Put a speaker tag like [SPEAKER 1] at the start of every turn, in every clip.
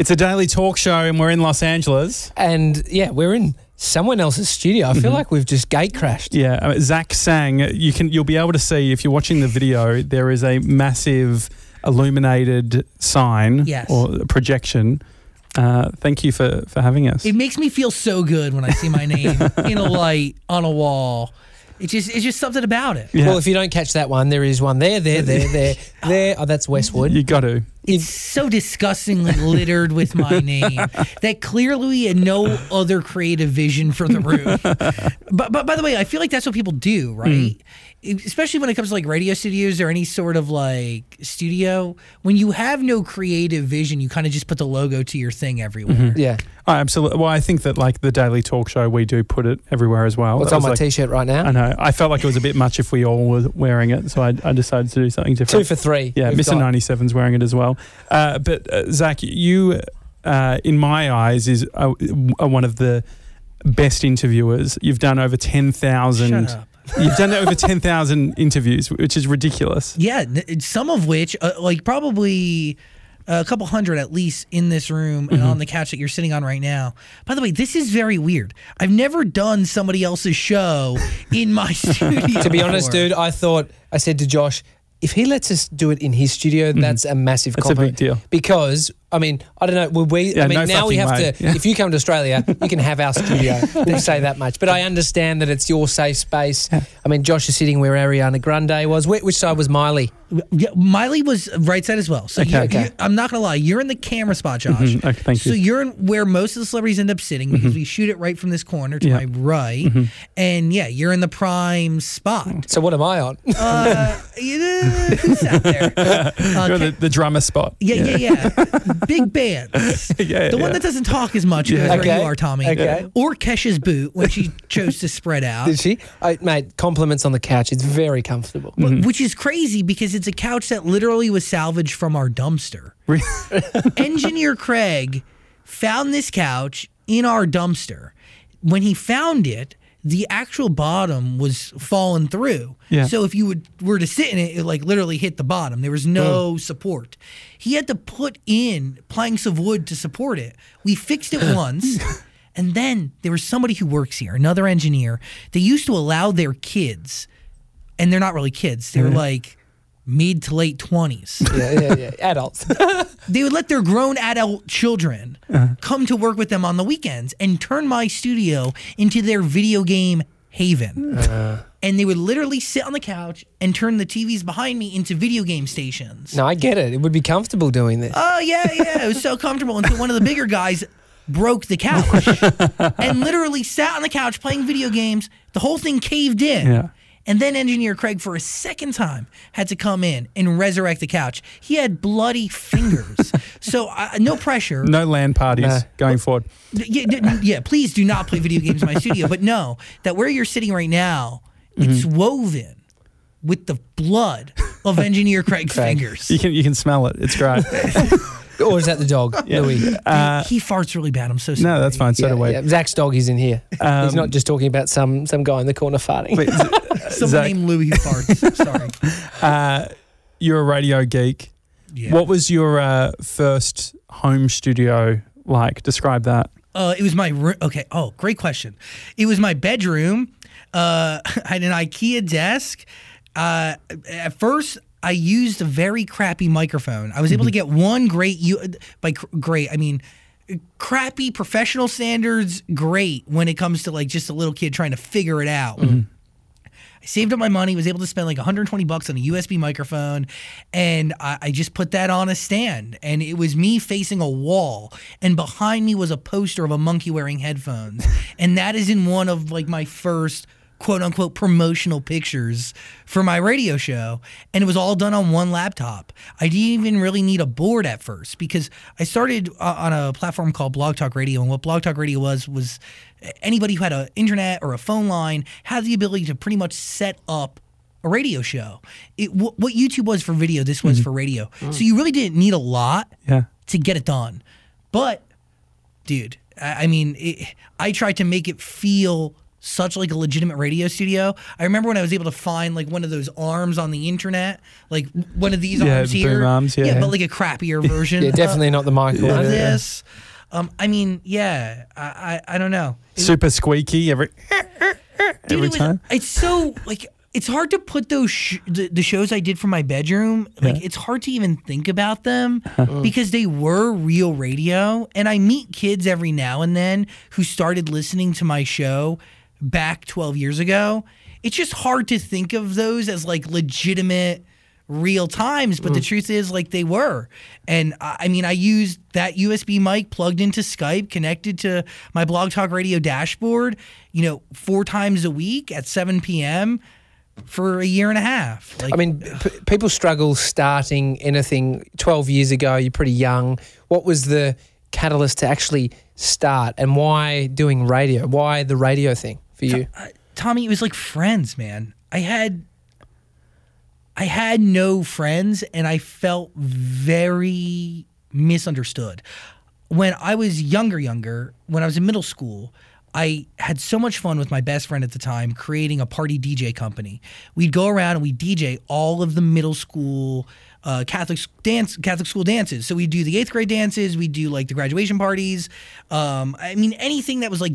[SPEAKER 1] It's a daily talk show, and we're in Los Angeles.
[SPEAKER 2] And yeah, we're in someone else's studio. I feel like we've just gate crashed.
[SPEAKER 1] Yeah, uh, Zach Sang. You can you'll be able to see if you're watching the video. There is a massive illuminated sign
[SPEAKER 3] Yes.
[SPEAKER 1] or projection. Uh, thank you for for having us.
[SPEAKER 3] It makes me feel so good when I see my name in a light on a wall. It's just it's just something about it.
[SPEAKER 1] Yeah.
[SPEAKER 2] Well, if you don't catch that one, there is one there, there, there, there, there. Oh, that's Westwood.
[SPEAKER 1] you got to.
[SPEAKER 3] It's so disgustingly littered with my name that clearly we had no other creative vision for the room. But but by the way, I feel like that's what people do, right? Hmm. Especially when it comes to like radio studios or any sort of like studio. When you have no creative vision, you kind of just put the logo to your thing everywhere.
[SPEAKER 2] Yeah.
[SPEAKER 1] Oh, absolutely. Well, I think that like the daily talk show, we do put it everywhere as well.
[SPEAKER 2] What's
[SPEAKER 1] That
[SPEAKER 2] on my
[SPEAKER 1] like-
[SPEAKER 2] t-shirt right now?
[SPEAKER 1] I know. I felt like it was a bit much if we all were wearing it, so I, I decided to do something different.
[SPEAKER 2] Two
[SPEAKER 1] different.
[SPEAKER 2] for three.
[SPEAKER 1] Yeah, Mr.
[SPEAKER 2] got.
[SPEAKER 1] 97's wearing it as well. Uh, but uh, Zach, you, uh, in my eyes, is uh, are one of the best interviewers. You've done over ten thousand.
[SPEAKER 3] Shut up.
[SPEAKER 1] You've done over ten thousand interviews, which is ridiculous.
[SPEAKER 3] Yeah, some of which, uh, like probably a couple hundred at least in this room and on the couch that you're sitting on right now. By the way, this is very weird. I've never done somebody else's show in my studio.
[SPEAKER 2] To be honest, dude, I thought I said to Josh, if he lets us do it in his studio, that's a massive
[SPEAKER 1] Mm-hmm. That's a big deal.
[SPEAKER 2] Because I mean, I don't know. We?
[SPEAKER 1] Yeah,
[SPEAKER 2] I mean,
[SPEAKER 1] no
[SPEAKER 2] now we have
[SPEAKER 1] way.
[SPEAKER 2] to.
[SPEAKER 1] Yeah.
[SPEAKER 2] If you come to Australia, you can have our studio. We'll say that much. But I understand that it's your safe space. I mean, Josh is sitting where Ariana Grande was. Wh- Which side was Miley?
[SPEAKER 3] Yeah, Miley was right side as well. So you,
[SPEAKER 1] Okay.
[SPEAKER 3] you- I'm not gonna lie, you're in the camera spot, Josh.
[SPEAKER 1] Mhm. Okay, thank
[SPEAKER 3] So
[SPEAKER 1] you.
[SPEAKER 3] you're in where most of the celebrities end up sitting because we shoot it right from this corner to
[SPEAKER 1] Yeah.
[SPEAKER 3] my right, and yeah, you're in the prime spot.
[SPEAKER 2] So what am I on?
[SPEAKER 3] Uh, you know, who sat there? Uh,
[SPEAKER 1] the, the drummer spot.
[SPEAKER 3] Yeah, yeah, yeah. Big bands.
[SPEAKER 1] Yeah,
[SPEAKER 3] the one that doesn't talk as much
[SPEAKER 1] Yeah.
[SPEAKER 3] goes where
[SPEAKER 2] Okay.
[SPEAKER 3] you are, Tommy.
[SPEAKER 2] Okay.
[SPEAKER 3] Or Kesha's boot when she chose to spread out.
[SPEAKER 2] Did she? I, mate, compliments on the couch. It's very comfortable.
[SPEAKER 3] Wh- mm-hmm. Which is crazy because it's a couch that literally was salvaged from our dumpster. Engineer Craig found this couch in our dumpster. When he found it, the actual bottom was falling through.
[SPEAKER 1] Yeah.
[SPEAKER 3] So if you would were to sit in it, it like literally hit the bottom. There was no support. He had to put in planks of wood to support it. We fixed it once. And then there was somebody who works here, another engineer. They used to allow their kids, and they're not really kids, they're like mid to late 20s.
[SPEAKER 2] yeah, yeah, yeah. Adults.
[SPEAKER 3] they would let their grown adult children uh-huh. come to work with them on the weekends and turn my studio into their video game haven. Uh-huh. And they would literally sit on the couch and turn the TVs behind me into video game stations.
[SPEAKER 2] no, I get it. It would be comfortable doing this.
[SPEAKER 3] Oh yeah, yeah. It was so comfortable until one of the bigger guys broke the couch and literally sat on the couch playing video games. The whole thing caved in.
[SPEAKER 1] Yeah.
[SPEAKER 3] And then engineer Craig, for a second time, had to come in and resurrect the couch. He had bloody fingers. so uh, no pressure.
[SPEAKER 1] no LAN parties
[SPEAKER 2] Nah.
[SPEAKER 1] going forward.
[SPEAKER 3] Yeah, d- yeah, please do not play video games in my studio. But no, that where you're sitting right now, it's
[SPEAKER 1] Mm-hmm.
[SPEAKER 3] woven with the blood of engineer Craig's
[SPEAKER 2] Craig.
[SPEAKER 3] fingers.
[SPEAKER 1] You can you can smell it. It's great.
[SPEAKER 2] Or is that the dog, Louis?
[SPEAKER 3] he farts really bad. I'm so sorry.
[SPEAKER 1] no, that's fine. So
[SPEAKER 2] yeah,
[SPEAKER 1] do we.
[SPEAKER 2] yeah. Zach's dog is in here. He's
[SPEAKER 1] Um,
[SPEAKER 2] not just talking about some some guy in the corner farting.
[SPEAKER 1] Wait,
[SPEAKER 3] Someone
[SPEAKER 1] Zach,
[SPEAKER 3] named Louis who farts. Sorry.
[SPEAKER 1] uh, you're a radio geek.
[SPEAKER 3] Yeah.
[SPEAKER 1] What was your uh, first home studio like? Describe that.
[SPEAKER 3] Uh, it was my room. Okay. Oh, great question. It was my bedroom. Uh, I had an IKEA desk. Uh, at first, I used a very crappy microphone. I was able to mm-hmm. get one great. U- by cr- great, I mean crappy professional standards. Great when it comes to like just a little kid trying to figure it out. Mm-hmm. I saved up my money, was able to spend like 120 bucks on a USB microphone, and I, I just put that on a stand. And it was me facing a wall, and behind me was a poster of a monkey wearing headphones. and that is in one of like my first quote unquote promotional pictures for my radio show. And it was all done on one laptop. I didn't even really need a board at first because I started uh, on a platform called Blog Talk Radio. And what Blog Talk Radio was, was anybody who had an internet or a phone line had the ability to pretty much set up a radio show. It, wh- what YouTube was for video, this was for radio. So you really didn't need a lot
[SPEAKER 1] Yeah.
[SPEAKER 3] to get it done. But, dude, I, I mean, it, I tried to make it feel such like a legitimate radio studio. I remember when I was able to find like one of those arms on the internet, like one of these
[SPEAKER 1] Yeah,
[SPEAKER 3] arms
[SPEAKER 1] the
[SPEAKER 3] here.
[SPEAKER 1] arms, yeah.
[SPEAKER 3] but like a crappier version.
[SPEAKER 2] Yeah, definitely not the Michael.
[SPEAKER 3] Of
[SPEAKER 2] Yeah.
[SPEAKER 3] this. Um, I mean, yeah, I, I, I don't know. It-
[SPEAKER 1] Super squeaky every
[SPEAKER 3] Dude,
[SPEAKER 1] every
[SPEAKER 3] it was-
[SPEAKER 1] time.
[SPEAKER 3] It's so like it's hard to put those sh- the, the shows I did from my bedroom. Like it's hard to even think about them because they were real radio. And I meet kids every now and then who started listening to my show back 12 years ago. It's just hard to think of those as like legitimate real times but the mm. truth is like they were and I mean I used that USB mic plugged into Skype connected to my Blog Talk Radio dashboard you know four times a week at 7 p.m for a year and a half like
[SPEAKER 2] I mean, p- people struggle starting anything. Twelve years ago, you're pretty young. What was the catalyst to actually start, and why doing radio? Why the radio thing for you?
[SPEAKER 3] uh, Tommy, it was like friends, man. I had I had no friends and I felt very misunderstood. When I was younger younger, when I was in middle school, I had so much fun with my best friend at the time creating a party DJ company. We'd go around and we'd DJ all of the middle school uh, Catholic dance, Catholic school dances. So we do the eighth grade dances, we do like the graduation parties. Um, I mean, anything that was like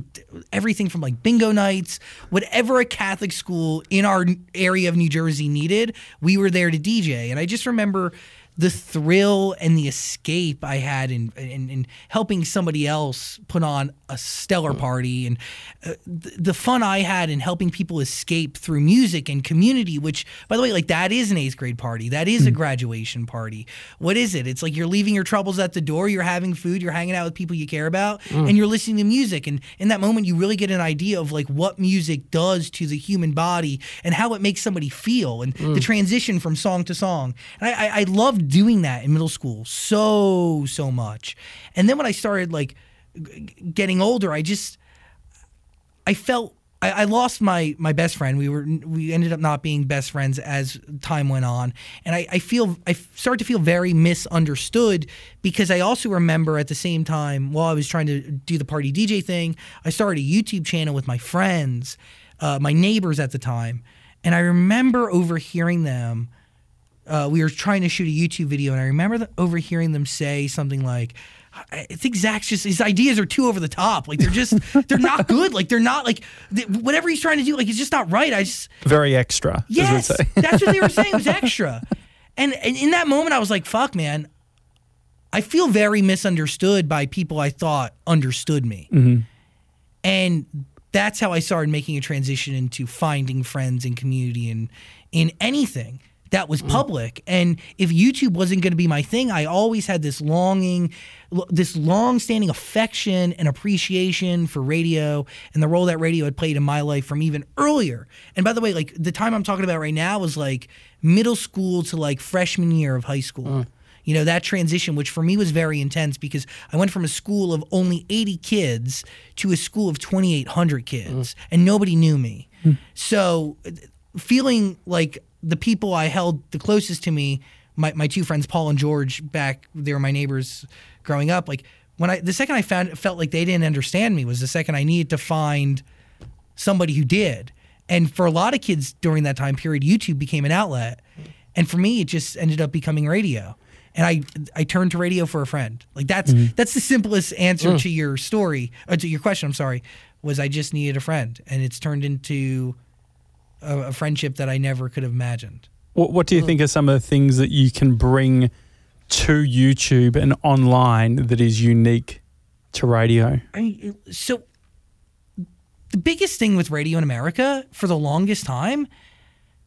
[SPEAKER 3] everything from like bingo nights, whatever a Catholic school in our area of New Jersey needed, we were there to DJ. And I just remember the thrill and the escape I had in, in, in helping somebody else put on a stellar mm. party and uh, th- the fun I had in helping people escape through music and community, which, by the way, like that is an eighth grade party. That is a mm. graduation party. What is it? It's like you're leaving your troubles at the door, you're having food, you're hanging out with people you care about, mm. and you're listening to music. And in that moment, you really get an idea of like what music does to the human body and how it makes somebody feel and the transition from song to song. And I, I, I loved doing that in middle school so, so much. And then when I started like getting older, I just, I felt I, I lost my my best friend. We were we ended up not being best friends as time went on, and I, I feel I start to feel very misunderstood because I also remember at the same time while I was trying to do the party DJ thing, I started a YouTube channel with my friends, uh, my neighbors at the time, and I remember overhearing them uh, we were trying to shoot a YouTube video, and I remember the, overhearing them say something like, "I think Zach's just his ideas are too over the top. Like they're just they're not good. Like they're not like th- whatever he's trying to do. Like it's just not right. I just
[SPEAKER 1] Very extra.
[SPEAKER 3] yes,
[SPEAKER 1] say.
[SPEAKER 3] that's what they were saying. It was extra, and, and in that moment, I was like, fuck, man. I feel very misunderstood by people I thought understood me. And that's how I started making a transition into finding friends and community and in anything that was mm. public. And if YouTube wasn't going to be my thing, I always had this longing, this long-standing affection and appreciation for radio and the role that radio had played in my life from even earlier. And by the way, like the time I'm talking about right now was like middle school to like freshman year of high school. Mm. You know that transition which for me was very intense because i went from a school of only 80 kids to a school of 2800 kids mm. and nobody knew me. Hmm. So uh, feeling like the people i held the closest to me my, my two friends paul and george back they were my neighbors growing up like when i the second i found felt like they didn't understand me was the second i needed to find somebody who did. And for a lot of kids during that time period, YouTube became an outlet. And for me, it just ended up becoming radio. And I I turned to radio for a friend. Like that's mm-hmm. that's the simplest answer mm. to your story, or to your question. I'm sorry, was I just needed a friend, and it's turned into a, a friendship that I never could have imagined.
[SPEAKER 1] What, what do you think are some of the things that you can bring to YouTube and online that is unique to radio?
[SPEAKER 3] I so the biggest thing with radio in America for the longest time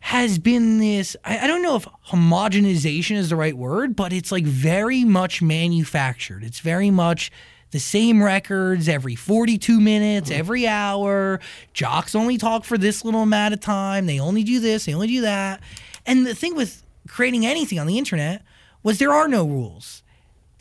[SPEAKER 3] has been this I, I don't know if homogenization is the right word, but it's like very much manufactured. It's very much the same records every 42 minutes, mm-hmm. every hour. Jocks only talk for this little amount of time. They only do this, they only do that. And the thing with creating anything on the internet was there are no rules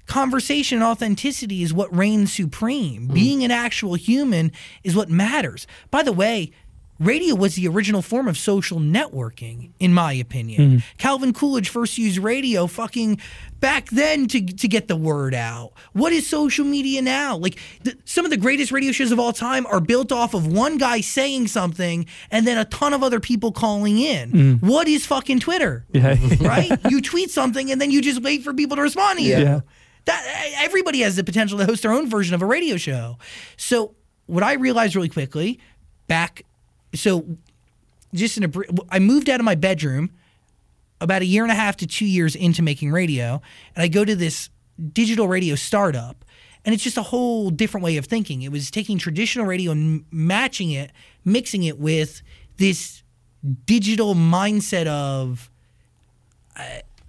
[SPEAKER 3] conversation and authenticity is what reigns supreme. Mm. Being an actual human is what matters. By the way, radio was the original form of social networking, in my opinion. Mm-hmm. Calvin Coolidge first used radio fucking back then to, to get the word out. What is social media now? Like th- some of the greatest radio shows of all time are built off of one guy saying something and then a ton of other people calling in. Mm-hmm. What is fucking Twitter?
[SPEAKER 1] Yeah.
[SPEAKER 3] right? you tweet something and then you just wait for people to respond to you.
[SPEAKER 1] Yeah.
[SPEAKER 3] That everybody has the potential to host their own version of a radio show. So what I realized really quickly, back, so just in a, br- I moved out of my bedroom about a year and a half to two years into making radio, and I go to this digital radio startup, and it's just a whole different way of thinking. It was taking traditional radio and matching it, mixing it with this digital mindset of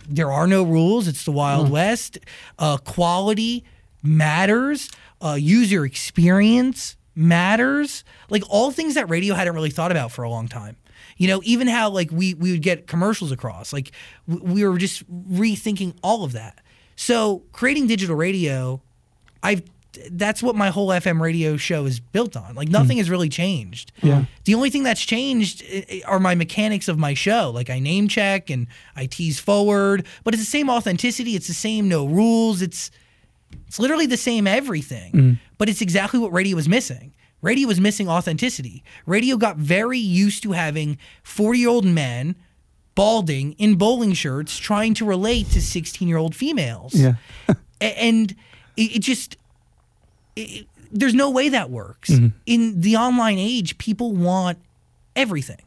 [SPEAKER 3] there are no rules. It's the Wild West. Uh, quality matters. Uh, user experience matters. Like all things that radio hadn't really thought about for a long time. You know, even how like we we would get commercials across. Like we were just rethinking all of that. So creating digital radio, I've that's what my whole FM radio show is built on. Like nothing hmm. has really changed.
[SPEAKER 1] Yeah.
[SPEAKER 3] The only thing that's changed i- i- are my mechanics of my show. Like I name check and I tease forward, but it's the same authenticity. It's the same no rules. It's it's literally the same everything. Mm. But it's exactly what radio was missing. Radio was missing authenticity. Radio got very used to having 40 year old men balding in bowling shirts trying to relate to 16 year old females.
[SPEAKER 1] Yeah.
[SPEAKER 3] And it, it just it, there's no way that works mm-hmm. in the online age people want everything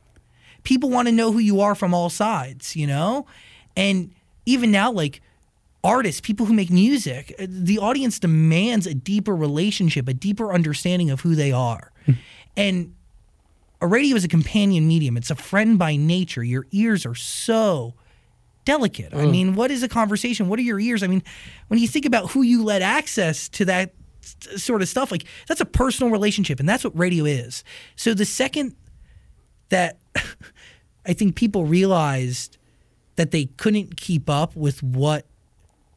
[SPEAKER 3] people want to know who you are from all sides you know and even now like artists people who make music uh, the audience demands a deeper relationship a deeper understanding of who they are and a radio is a companion medium it's a friend by nature your ears are so delicate. I mean, what is a conversation? What are your ears? I mean, when you think about who you let access to that sort of stuff, like that's a personal relationship, and that's what radio is. So the second that I think people realized that they couldn't keep up with what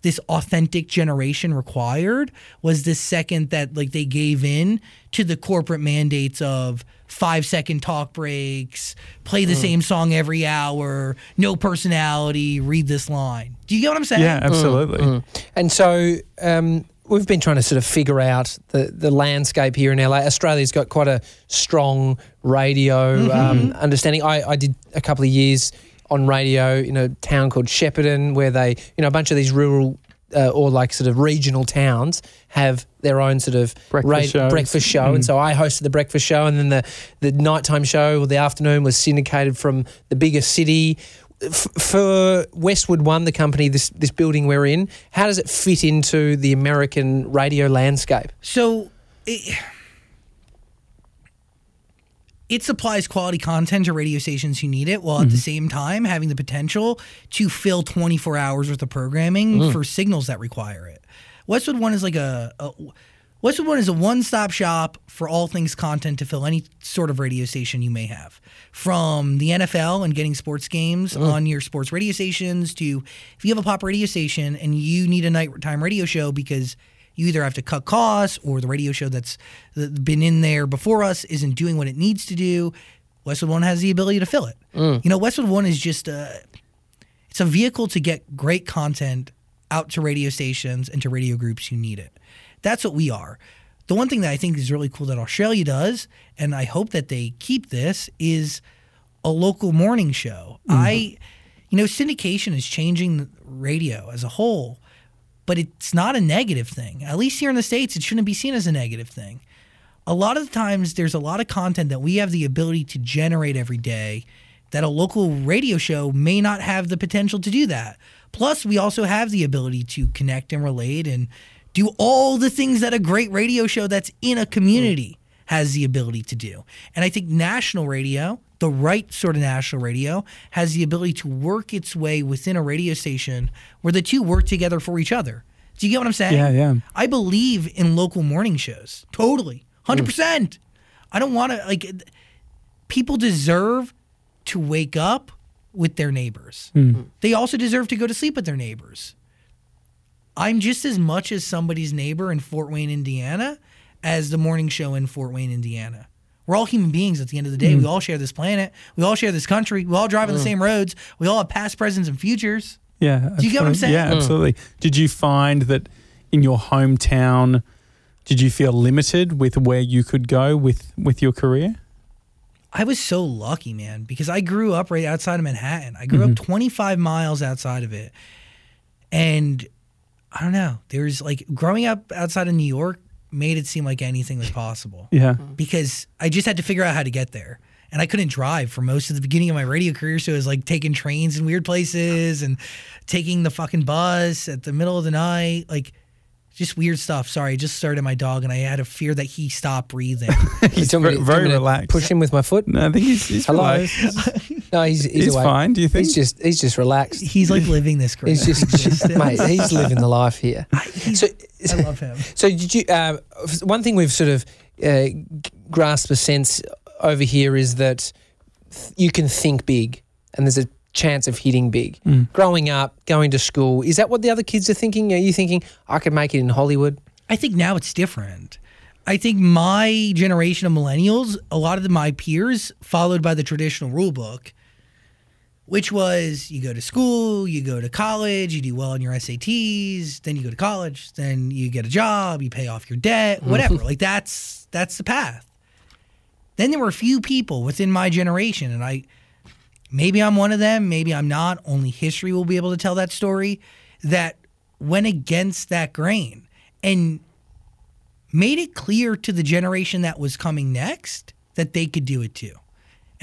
[SPEAKER 3] this authentic generation required was the second that like they gave in to the corporate mandates of five second talk breaks play the same song every hour no personality read this line do you get what i'm saying
[SPEAKER 1] Yeah, absolutely.
[SPEAKER 2] And so um, we've been trying to sort of figure out the, the landscape here in LA. Australia's got quite a strong radio um, understanding. I, I did a couple of years on radio in a town called Shepparton, where they, you know, a bunch of these rural uh, or like sort of regional towns have their own sort of
[SPEAKER 1] Breakfast shows.
[SPEAKER 2] breakfast show. And so I hosted the breakfast show, and then the, the nighttime show or the afternoon was syndicated from the bigger city. F- for Westwood One, the company, this this building we're in, how does it fit into the American radio landscape?
[SPEAKER 3] So it, it supplies quality content to radio stations who need it, while at the mm-hmm. same time having the potential to fill 24 hours worth of programming mm. for signals that require it. Westwood One is like a, a Westwood One is a one-stop shop for all things content to fill any sort of radio station you may have, from the NFL and getting sports games mm. on your sports radio stations to if you have a pop radio station and you need a nighttime radio show because you either have to cut costs or the radio show that's been in there before us isn't doing what it needs to do. Westwood One has the ability to fill it. Mm. You know, Westwood One is just a it's a vehicle to get great content out to radio stations and to radio groups who need it. That's what we are. The one thing that I think is really cool that Australia does, and I hope that they keep this, is a local morning show. Mm-hmm. I, you know, syndication is changing radio as a whole, but it's not a negative thing. At least here in the States, it shouldn't be seen as a negative thing. A lot of the times, there's a lot of content that we have the ability to generate every day that a local radio show may not have the potential to do that. Plus, we also have the ability to connect and relate and do all the things that a great radio show that's in a community mm. has the ability to do. And I think national radio, the right sort of national radio, has the ability to work its way within a radio station where the two work together for each other. Do you get what I'm saying?
[SPEAKER 1] Yeah, yeah.
[SPEAKER 3] I believe in local morning shows. Totally. 100%. I don't want to like people deserve to wake up with their neighbors. Hmm. Hmm. They also deserve to go to sleep with their neighbors. I'm just as much as somebody's neighbor in Fort Wayne, Indiana, as the morning show in Fort Wayne, Indiana. We're all human beings at the end of the day. We all share this planet. We all share this country. We all drive on the same roads. We all have past, presents, and futures.
[SPEAKER 1] Yeah.
[SPEAKER 3] Do you get what I'm
[SPEAKER 1] absolutely.
[SPEAKER 3] saying?
[SPEAKER 1] Yeah,
[SPEAKER 2] Mm.
[SPEAKER 1] absolutely. Did you find that in your hometown, did you feel limited with where you could go with with your career?
[SPEAKER 3] I was so lucky, man, because I grew up right outside of Manhattan. I grew up 25 miles outside of it. And I don't know, there's like growing up outside of New York made it seem like anything was possible
[SPEAKER 1] Yeah. Mm-hmm.
[SPEAKER 3] because I just had to figure out how to get there. And I couldn't drive for most of the beginning of my radio career. So it was like taking trains in weird places and taking the fucking bus at the middle of the night. Like, just weird stuff. Sorry, I just started my dog and I had a fear that he stopped breathing.
[SPEAKER 1] He's
[SPEAKER 2] Do you want
[SPEAKER 1] very,
[SPEAKER 2] me to- do you
[SPEAKER 1] very
[SPEAKER 2] want me to
[SPEAKER 1] relaxed.
[SPEAKER 2] Push him with my foot.
[SPEAKER 1] No, I think he's, he's
[SPEAKER 2] Hello.
[SPEAKER 1] relaxed.
[SPEAKER 2] No, he's he's,
[SPEAKER 1] He's fine, do you think?
[SPEAKER 2] He's just he's just relaxed.
[SPEAKER 3] He's like living this great.
[SPEAKER 2] He's just, mate. He's living the life here. So,
[SPEAKER 3] I love him.
[SPEAKER 2] so did you? Uh, one thing we've sort of uh, grasped a sense over here is that th- you can think big, and there's a chance of hitting big.
[SPEAKER 1] Mm.
[SPEAKER 2] Growing up, going to school, is that what the other kids are thinking? Are you thinking I could make it in Hollywood?
[SPEAKER 3] I think now it's different. I think my generation of millennials, a lot of the, my peers followed by the traditional rule book, which was you go to school, you go to college, you do well on your SATs, then you go to college, then you get a job, you pay off your debt, mm-hmm. whatever. like that's that's the path. Then there were a few people within my generation, and I maybe I'm one of them, maybe I'm not. Only history will be able to tell that story that went against that grain and made it clear to the generation that was coming next that they could do it too.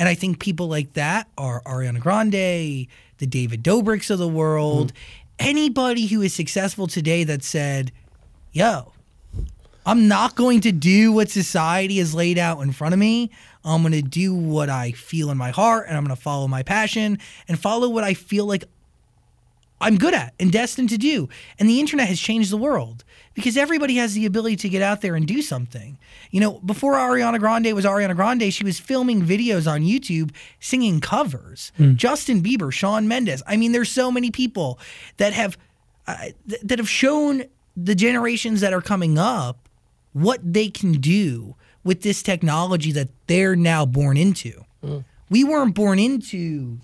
[SPEAKER 3] And I think people like that are Ariana Grande, the David Dobrik's of the world, mm-hmm. anybody who is successful today that said, yo, I'm not going to do what society has laid out in front of me. I'm going to do what I feel in my heart and I'm going to follow my passion and follow what I feel like I'm good at and destined to do. And the internet has changed the world because everybody has the ability to get out there and do something. You know, before Ariana Grande was Ariana Grande, she was filming videos on YouTube singing covers. Hmm. Justin Bieber, Shawn Mendes. I mean, there's so many people that have uh, th- that have shown the generations that are coming up what they can do with this technology that they're now born into. Hmm. We weren't born into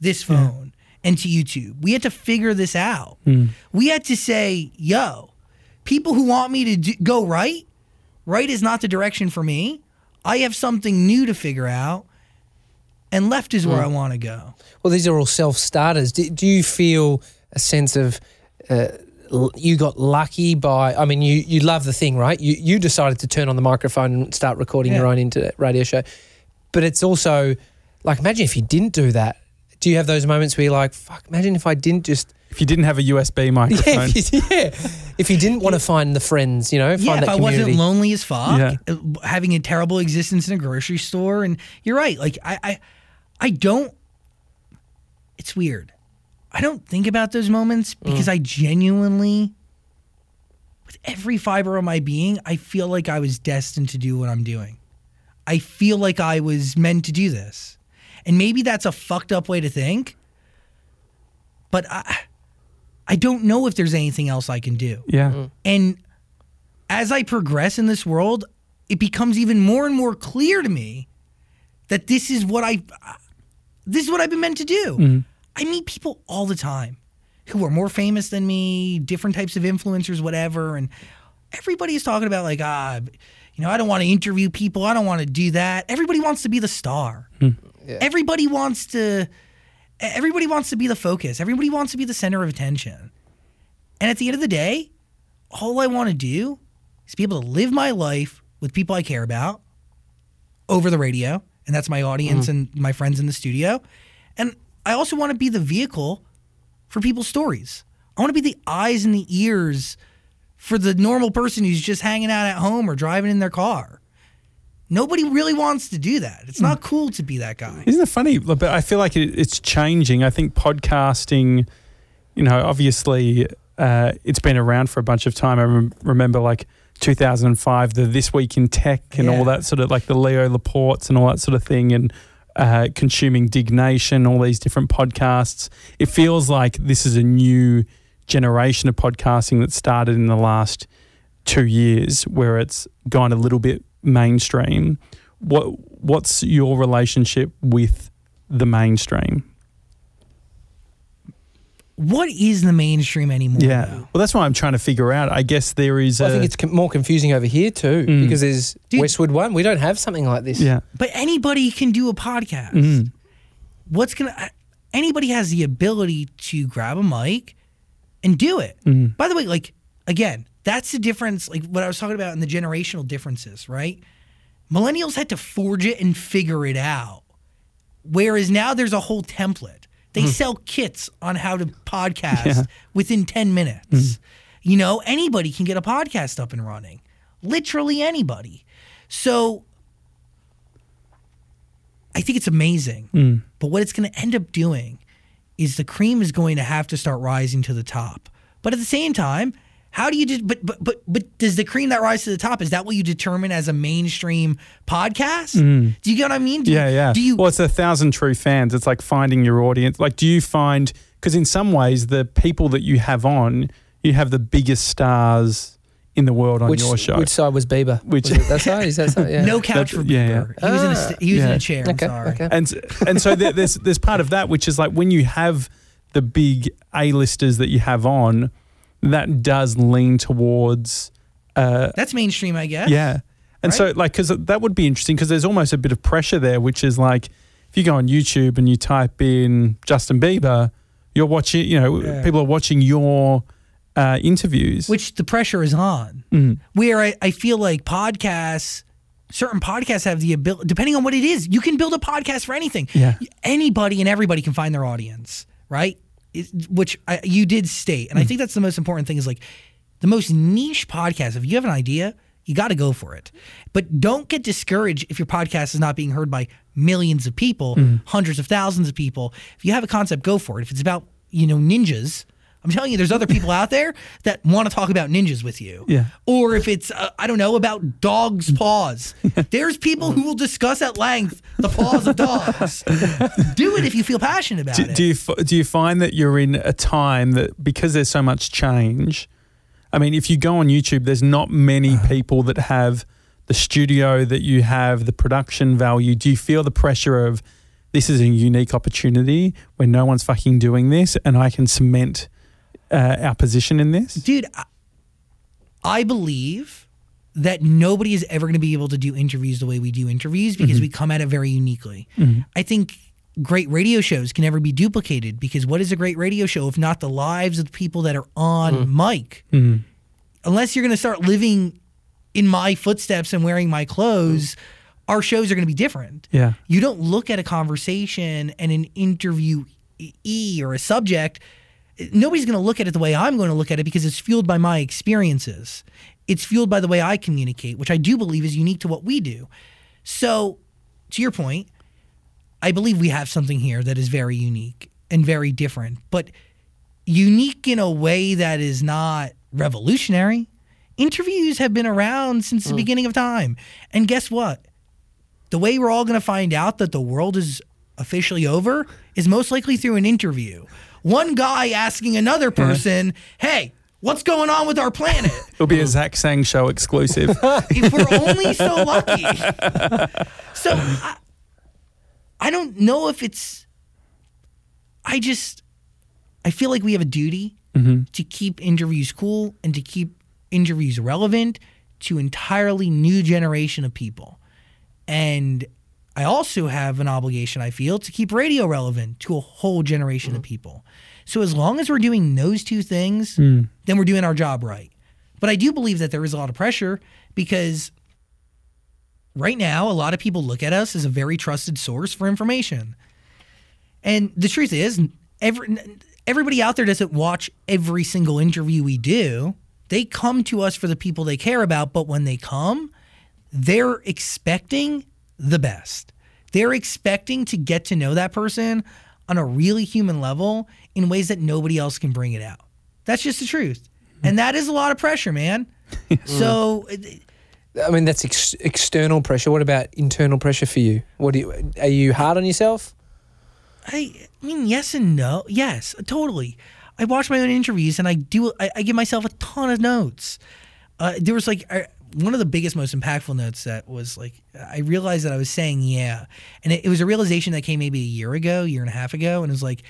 [SPEAKER 3] this phone and to YouTube. We had to figure this out. Hmm. We had to say, yo, people who want me to do, go right, right is not the direction for me. I have something new to figure out, and left is where I want to go.
[SPEAKER 2] Well, these are all self starters. Do, do you feel a sense of uh, you got lucky by? I mean, you you love the thing, right? You you decided to turn on the microphone and start recording your own internet radio show, but it's also like imagine if you didn't do that. Do you have those moments where you're like, "Fuck"? Imagine if I didn't just
[SPEAKER 1] If you didn't have a USB
[SPEAKER 2] yeah,
[SPEAKER 1] microphone.
[SPEAKER 2] if you, yeah. If you didn't want to find the friends, you know, find
[SPEAKER 3] Yeah, if
[SPEAKER 2] that
[SPEAKER 3] I
[SPEAKER 2] community.
[SPEAKER 3] wasn't lonely as fuck,
[SPEAKER 1] Yeah.
[SPEAKER 3] uh, having a terrible existence in a grocery store, and you're right. Like I, I, I don't. It's weird. I don't think about those moments because I genuinely, with every fiber of my being, I feel like I was destined to do what I'm doing. I feel like I was meant to do this, and maybe that's a fucked up way to think. But I, I don't know if there's anything else I can do.
[SPEAKER 1] yeah. Mm.
[SPEAKER 3] And as I progress in this world, it becomes even more and more clear to me that this is what I this is what I've been meant to do. Mm-hmm. I meet people all the time who are more famous than me, different types of influencers, whatever, and everybody is talking about like ah, you know, I don't want to interview people, I don't want to do that. Everybody wants to be the star. Hmm. Everybody wants to everybody wants to be the focus. Everybody wants to be the center of attention. And at the end of the day, all I want to do is be able to live my life with people I care about over the radio, and that's my audience mm. and my friends in the studio. And I also want to be the vehicle for people's stories. I want to be the eyes and the ears for the normal person who's just hanging out at home or driving in their car. Nobody really wants to do that. It's not cool to be that guy.
[SPEAKER 1] Isn't it funny? But I feel like it, it's changing. I think podcasting, you know, obviously uh, it's been around for a bunch of time. I rem- remember like 2005, the This Week in Tech and
[SPEAKER 3] Yeah.
[SPEAKER 1] all that sort of like the Leo Laportes and all that sort of thing, and uh, consuming Diggnation, all these different podcasts. It feels like this is a new generation of podcasting that started in the last two years, where it's gone a little bit mainstream. what what's your relationship with the mainstream?
[SPEAKER 3] What is the mainstream anymore?
[SPEAKER 1] Yeah.
[SPEAKER 3] though?
[SPEAKER 1] Well, that's what I'm trying to figure out. I guess there is.
[SPEAKER 2] Well, I
[SPEAKER 1] a-
[SPEAKER 2] think it's com- more confusing over here too
[SPEAKER 1] Mm.
[SPEAKER 2] because there's
[SPEAKER 3] Dude.
[SPEAKER 2] Westwood One. We don't have something like this.
[SPEAKER 1] yeah.
[SPEAKER 3] But anybody can do a podcast.
[SPEAKER 1] Mm.
[SPEAKER 3] What's gonna? Anybody has the ability to grab a mic and do it.
[SPEAKER 1] Mm.
[SPEAKER 3] By the way, like again, that's the difference. Like what I was talking about in the generational differences, right? Millennials had to forge it and figure it out, whereas now there's a whole template. They sell kits on how to podcast.
[SPEAKER 1] Yeah.
[SPEAKER 3] Within ten minutes. You know, anybody can get a podcast up and running. Literally anybody. So I think it's amazing.
[SPEAKER 1] Mm.
[SPEAKER 3] But what it's going to end up doing is the cream is going to have to start rising to the top. But at the same time, how do you just but but but but does the cream that rise to the top is that what you determine as a mainstream podcast? Do you get what I mean? Do you-
[SPEAKER 1] Mm. Yeah, yeah.
[SPEAKER 3] Do you
[SPEAKER 1] well, it's a thousand true fans. It's like finding your audience. Like, do you find because in some ways the people that you have on, you have the biggest stars in the world on
[SPEAKER 2] Which,
[SPEAKER 1] your show.
[SPEAKER 2] which side was Bieber?
[SPEAKER 1] Which-
[SPEAKER 2] Was it that side? Is that side? Yeah.
[SPEAKER 3] no couch
[SPEAKER 1] That's-
[SPEAKER 3] for
[SPEAKER 1] yeah,
[SPEAKER 3] Bieber. He was in a
[SPEAKER 2] Ah.
[SPEAKER 3] st- he was in a chair. I'm
[SPEAKER 2] Okay.
[SPEAKER 3] sorry.
[SPEAKER 2] Okay.
[SPEAKER 1] and and so there, there's there's part of that which is like when you have the big A-listers that you have on, that does lean towards uh,
[SPEAKER 3] That's mainstream, I guess.
[SPEAKER 1] yeah. And so like because that would be interesting because there's almost a bit of pressure there, which is like if you go on YouTube and you type in Justin Bieber, you're watching. You know,
[SPEAKER 3] Yeah.
[SPEAKER 1] people are watching your uh, interviews.
[SPEAKER 3] Which the pressure is on.
[SPEAKER 1] Mm.
[SPEAKER 3] where I, I feel like podcasts certain podcasts have the ability depending on what it is you can build a podcast for anything
[SPEAKER 1] Yeah.
[SPEAKER 3] anybody and everybody can find their audience right which I, you did state and i hmm. think that's the most important thing is like the most niche podcast if you have an idea you got to go for it. But don't get discouraged if your podcast is not being heard by millions of people hmm. hundreds of thousands of people. If you have a concept go for it. If it's about you know ninjas i'm telling you there's other people out there that want to talk about ninjas with you
[SPEAKER 1] Yeah.
[SPEAKER 3] or if it's uh, I don't know about dogs' paws. There's people who will discuss at length the paws of dogs. Do it if you feel passionate about
[SPEAKER 1] do,
[SPEAKER 3] it.
[SPEAKER 1] do you do you find that you're in a time that because there's so much change? I mean, if you go on YouTube, there's not many
[SPEAKER 3] Uh-huh.
[SPEAKER 1] people that have the studio that you have, the production value. Do you feel the pressure of this is a unique opportunity where no one's fucking doing this, and I can cement uh, our position in this?
[SPEAKER 3] Dude, I, I believe that nobody is ever going to be able to do interviews the way we do interviews because mm-hmm. we come at it very uniquely. Mm-hmm. I think great radio shows can never be duplicated because what is a great radio show if not the lives of the people that are on mm. mic? Mm-hmm. Unless you're going to start living in my footsteps and wearing my clothes, mm. our shows are going to be different.
[SPEAKER 1] Yeah.
[SPEAKER 3] You don't look at a conversation and an interviewee or a subject. Nobody's going to look at it the way I'm going to look at it because it's fueled by my experiences. It's fueled by the way I communicate, which I do believe is unique to what we do. So, to your point, I believe we have something here that is very unique and very different, but unique in a way that is not revolutionary. Interviews have been around since the mm. beginning of time. And guess what? The way we're all going to find out that the world is officially over is most likely through an interview. One guy asking another mm-hmm. person, hey, what's going on with our planet?
[SPEAKER 1] It'll be a Zach Sang show exclusive.
[SPEAKER 3] if we're only so lucky. So I, I don't know if it's. I just, I feel like we have a duty mm-hmm. to keep interviews cool and to keep interviews relevant to entirely new generation of people, and I also have an obligation. I feel to keep radio relevant to a whole generation of mm. people. So as long as we're doing those two things, hmm. then we're doing our job right. But I do believe that there is a lot of pressure because right now, a lot of people look at us as a very trusted source for information. And the truth is, every, everybody out there doesn't watch every single interview we do. They come to us for the people they care about, but when they come, they're expecting the best. They're expecting to get to know that person on a really human level in ways that nobody else can bring it out. That's just the truth. And that is a lot of pressure, man. so
[SPEAKER 2] I mean, that's ex- external pressure. What about internal pressure for you? What do you, are you hard on yourself?
[SPEAKER 3] I, I mean, yes and no. Yes, totally. I watch my own interviews and I do. I, I give myself a ton of notes. Uh, there was like, I, one of the biggest, most impactful notes that was like I realized that I was saying yeah, and it, it was a realization that came maybe a year ago, year and a half ago, and it was like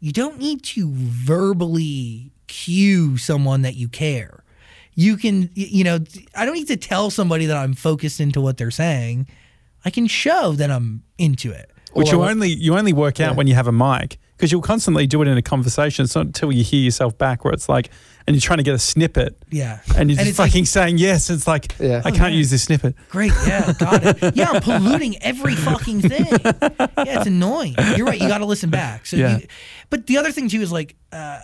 [SPEAKER 3] you don't need to verbally cue someone that you care. You can, you know, I don't need to tell somebody that I'm focused into what they're saying. I can show that I'm into it.
[SPEAKER 1] Which
[SPEAKER 2] Well,
[SPEAKER 1] you only you only work out
[SPEAKER 2] Yeah.
[SPEAKER 1] when you have a mic because you'll constantly do it in a conversation. It's not until you hear yourself back where it's like, and you're trying to get a snippet,
[SPEAKER 3] Yeah.
[SPEAKER 1] and you're
[SPEAKER 3] And
[SPEAKER 1] just
[SPEAKER 3] it's like-
[SPEAKER 1] fucking saying yes. It's like
[SPEAKER 2] Yeah.
[SPEAKER 1] I
[SPEAKER 3] Oh,
[SPEAKER 1] can't
[SPEAKER 3] yeah.
[SPEAKER 1] use this snippet.
[SPEAKER 3] Great, yeah, got it. Yeah, I'm polluting every fucking thing. Yeah, it's annoying. You're right. You got to listen back. So,
[SPEAKER 1] Yeah.
[SPEAKER 3] you, but the other thing too is like, uh,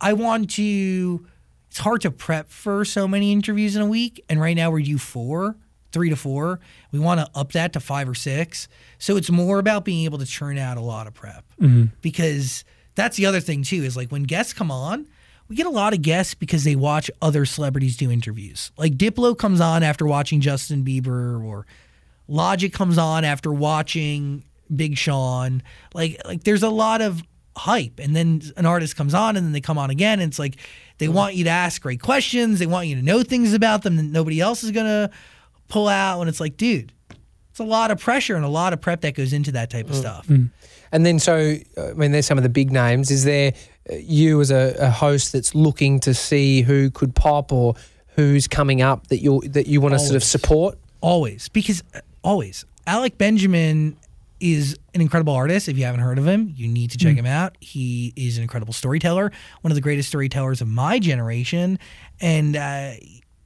[SPEAKER 3] I want to. It's hard to prep for so many interviews in a week, and right now we do four, three to four. We want to up that to five or six. So it's more about being able to churn out a lot of prep mm-hmm. because that's the other thing too. Is like when guests come on. We get a lot of guests because they watch other celebrities do interviews. Like Diplo comes on after watching Justin Bieber, or Logic comes on after watching Big Sean. Like like there's a lot of hype and then an artist comes on and then they come on again and it's like they want you to ask great questions, they want you to know things about them that nobody else is going to pull out and it's like dude, it's a lot of pressure and a lot of prep that goes into that type of stuff.
[SPEAKER 2] And then, so I mean, there's some of the big names. Is there uh, you as a, a host that's looking to see who could pop or who's coming up that you that you want to sort of support?
[SPEAKER 3] Always, because uh, always, Alec Benjamin is an incredible artist. If you haven't heard of him, you need to check him out. He is an incredible storyteller, one of the greatest storytellers of my generation, and uh,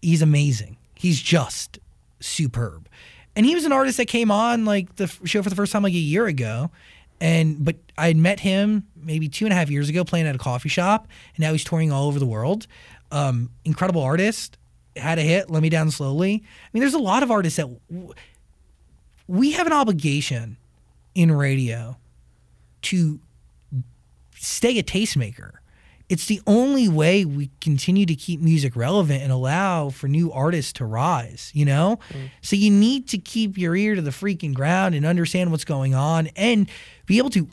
[SPEAKER 3] he's amazing. He's just superb. And he was an artist that came on like the show for the first time like a year ago. And but I had met him maybe two and a half years ago playing at a coffee shop, and now he's touring all over the world. Um, incredible artist, had a hit, Let Me Down Slowly. I mean, there's a lot of artists that w- we have an obligation in radio to stay a tastemaker. It's the only way we continue to keep music relevant and allow for new artists to rise, you know? Mm. So you need to keep your ear to the freaking ground and understand what's going on and be able to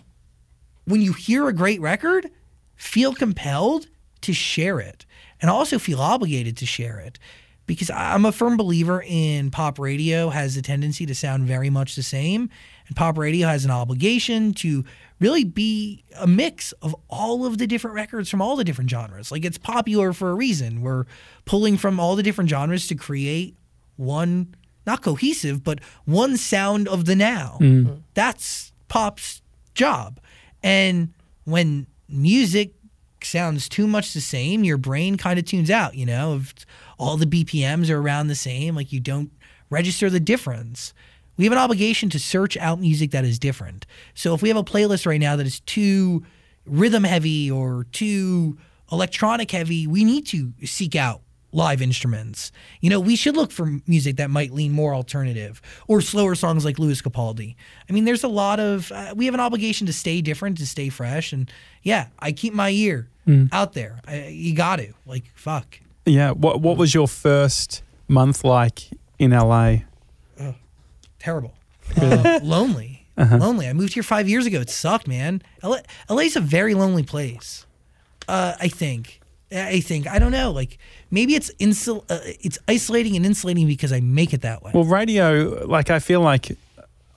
[SPEAKER 3] when you hear a great record, feel compelled to share it and also feel obligated to share it. Because I'm a firm believer in pop radio has a tendency to sound very much the same. And pop radio has an obligation to really be a mix of all of the different records from all the different genres. Like it's popular for a reason. We're pulling from all the different genres to create one, not cohesive, but one sound of the now. Mm-hmm. Mm-hmm. That's pop's job. And when music sounds too much the same, your brain kind of tunes out, you know, if all the BPMs are around the same, like you don't register the difference. We have an obligation to search out music that is different. So if we have a playlist right now that is too rhythm heavy or too electronic heavy, we need to seek out live instruments. You know, we should look for music that might lean more alternative or slower songs like Lewis Capaldi. I mean, there's a lot of, uh, we have an obligation to stay different, to stay fresh. And yeah, I keep my ear out there. I, you got to. Like, fuck.
[SPEAKER 1] Yeah. What What was your first month like in LA?
[SPEAKER 3] Terrible. Uh, lonely. Lonely. I moved here five years ago. It sucked, man. LA, LA's a very lonely place. Uh, I think. I think. I don't know. Like, maybe it's insul- uh, it's isolating and insulating because I make it that way.
[SPEAKER 1] Well, radio, like I feel like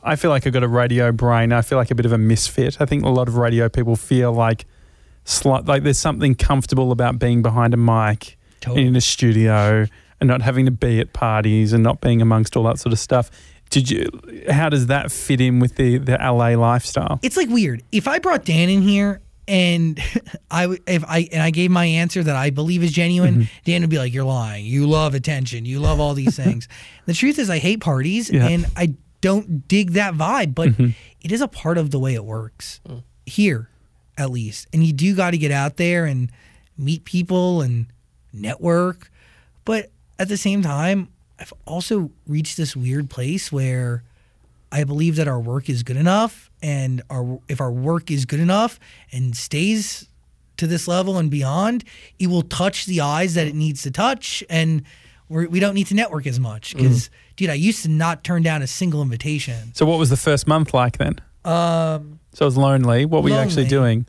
[SPEAKER 1] I feel like I've got a radio brain. I feel like a bit of a misfit. I think a lot of radio people feel like slight, like there's something comfortable about being behind a mic
[SPEAKER 3] Totally.
[SPEAKER 1] in a studio and not having to be at parties and not being amongst all that sort of stuff. Did you? How does that fit in with the the LA lifestyle?
[SPEAKER 3] it's like weird. If I brought Dan in here and I w- if I and I gave my answer that I believe is genuine, mm-hmm. Dan would be like, "You're lying. You love attention. You love all these things." the truth is, I hate parties
[SPEAKER 1] Yeah.
[SPEAKER 3] and I don't dig that vibe, but mm-hmm. it is a part of the way it works mm. here, at least. And you do got to get out there and meet people and network, but at the same time, I've also reached this weird place where I believe that our work is good enough, and our if our work is good enough and stays to this level and beyond, it will touch the eyes that it needs to touch, and we're, we don't need to network as much. Because, dude, I used to not turn down a single invitation.
[SPEAKER 1] So, what was the first month like then?
[SPEAKER 3] Um,
[SPEAKER 1] So it was lonely. What were you actually doing?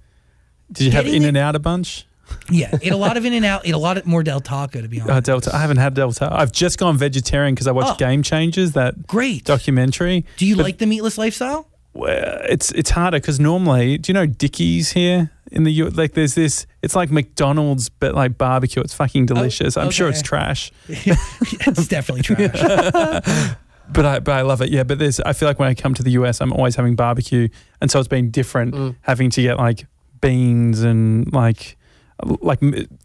[SPEAKER 1] Did you have in
[SPEAKER 3] it-
[SPEAKER 1] and out a bunch?
[SPEAKER 3] Yeah, ate a lot of In-N-Out. Ate a lot of more Del Taco, to be honest.
[SPEAKER 1] Uh, Delta. I haven't had Delta. I've just gone vegetarian because I watched
[SPEAKER 3] Oh.
[SPEAKER 1] Game Changers, that
[SPEAKER 3] Great.
[SPEAKER 1] documentary.
[SPEAKER 3] Do you
[SPEAKER 1] But-
[SPEAKER 3] like the meatless lifestyle?
[SPEAKER 1] Well, it's it's harder because normally, do you know Dickey's here in the U? Like, there's this. It's like McDonald's, but like barbecue. It's fucking delicious. I'm sure it's trash,
[SPEAKER 3] it's definitely trash.
[SPEAKER 1] but I but I love it. Yeah, but there's. I feel like when I come to the US, I'm always having barbecue, and so it's been different
[SPEAKER 2] Mm.
[SPEAKER 1] having to get like beans and like like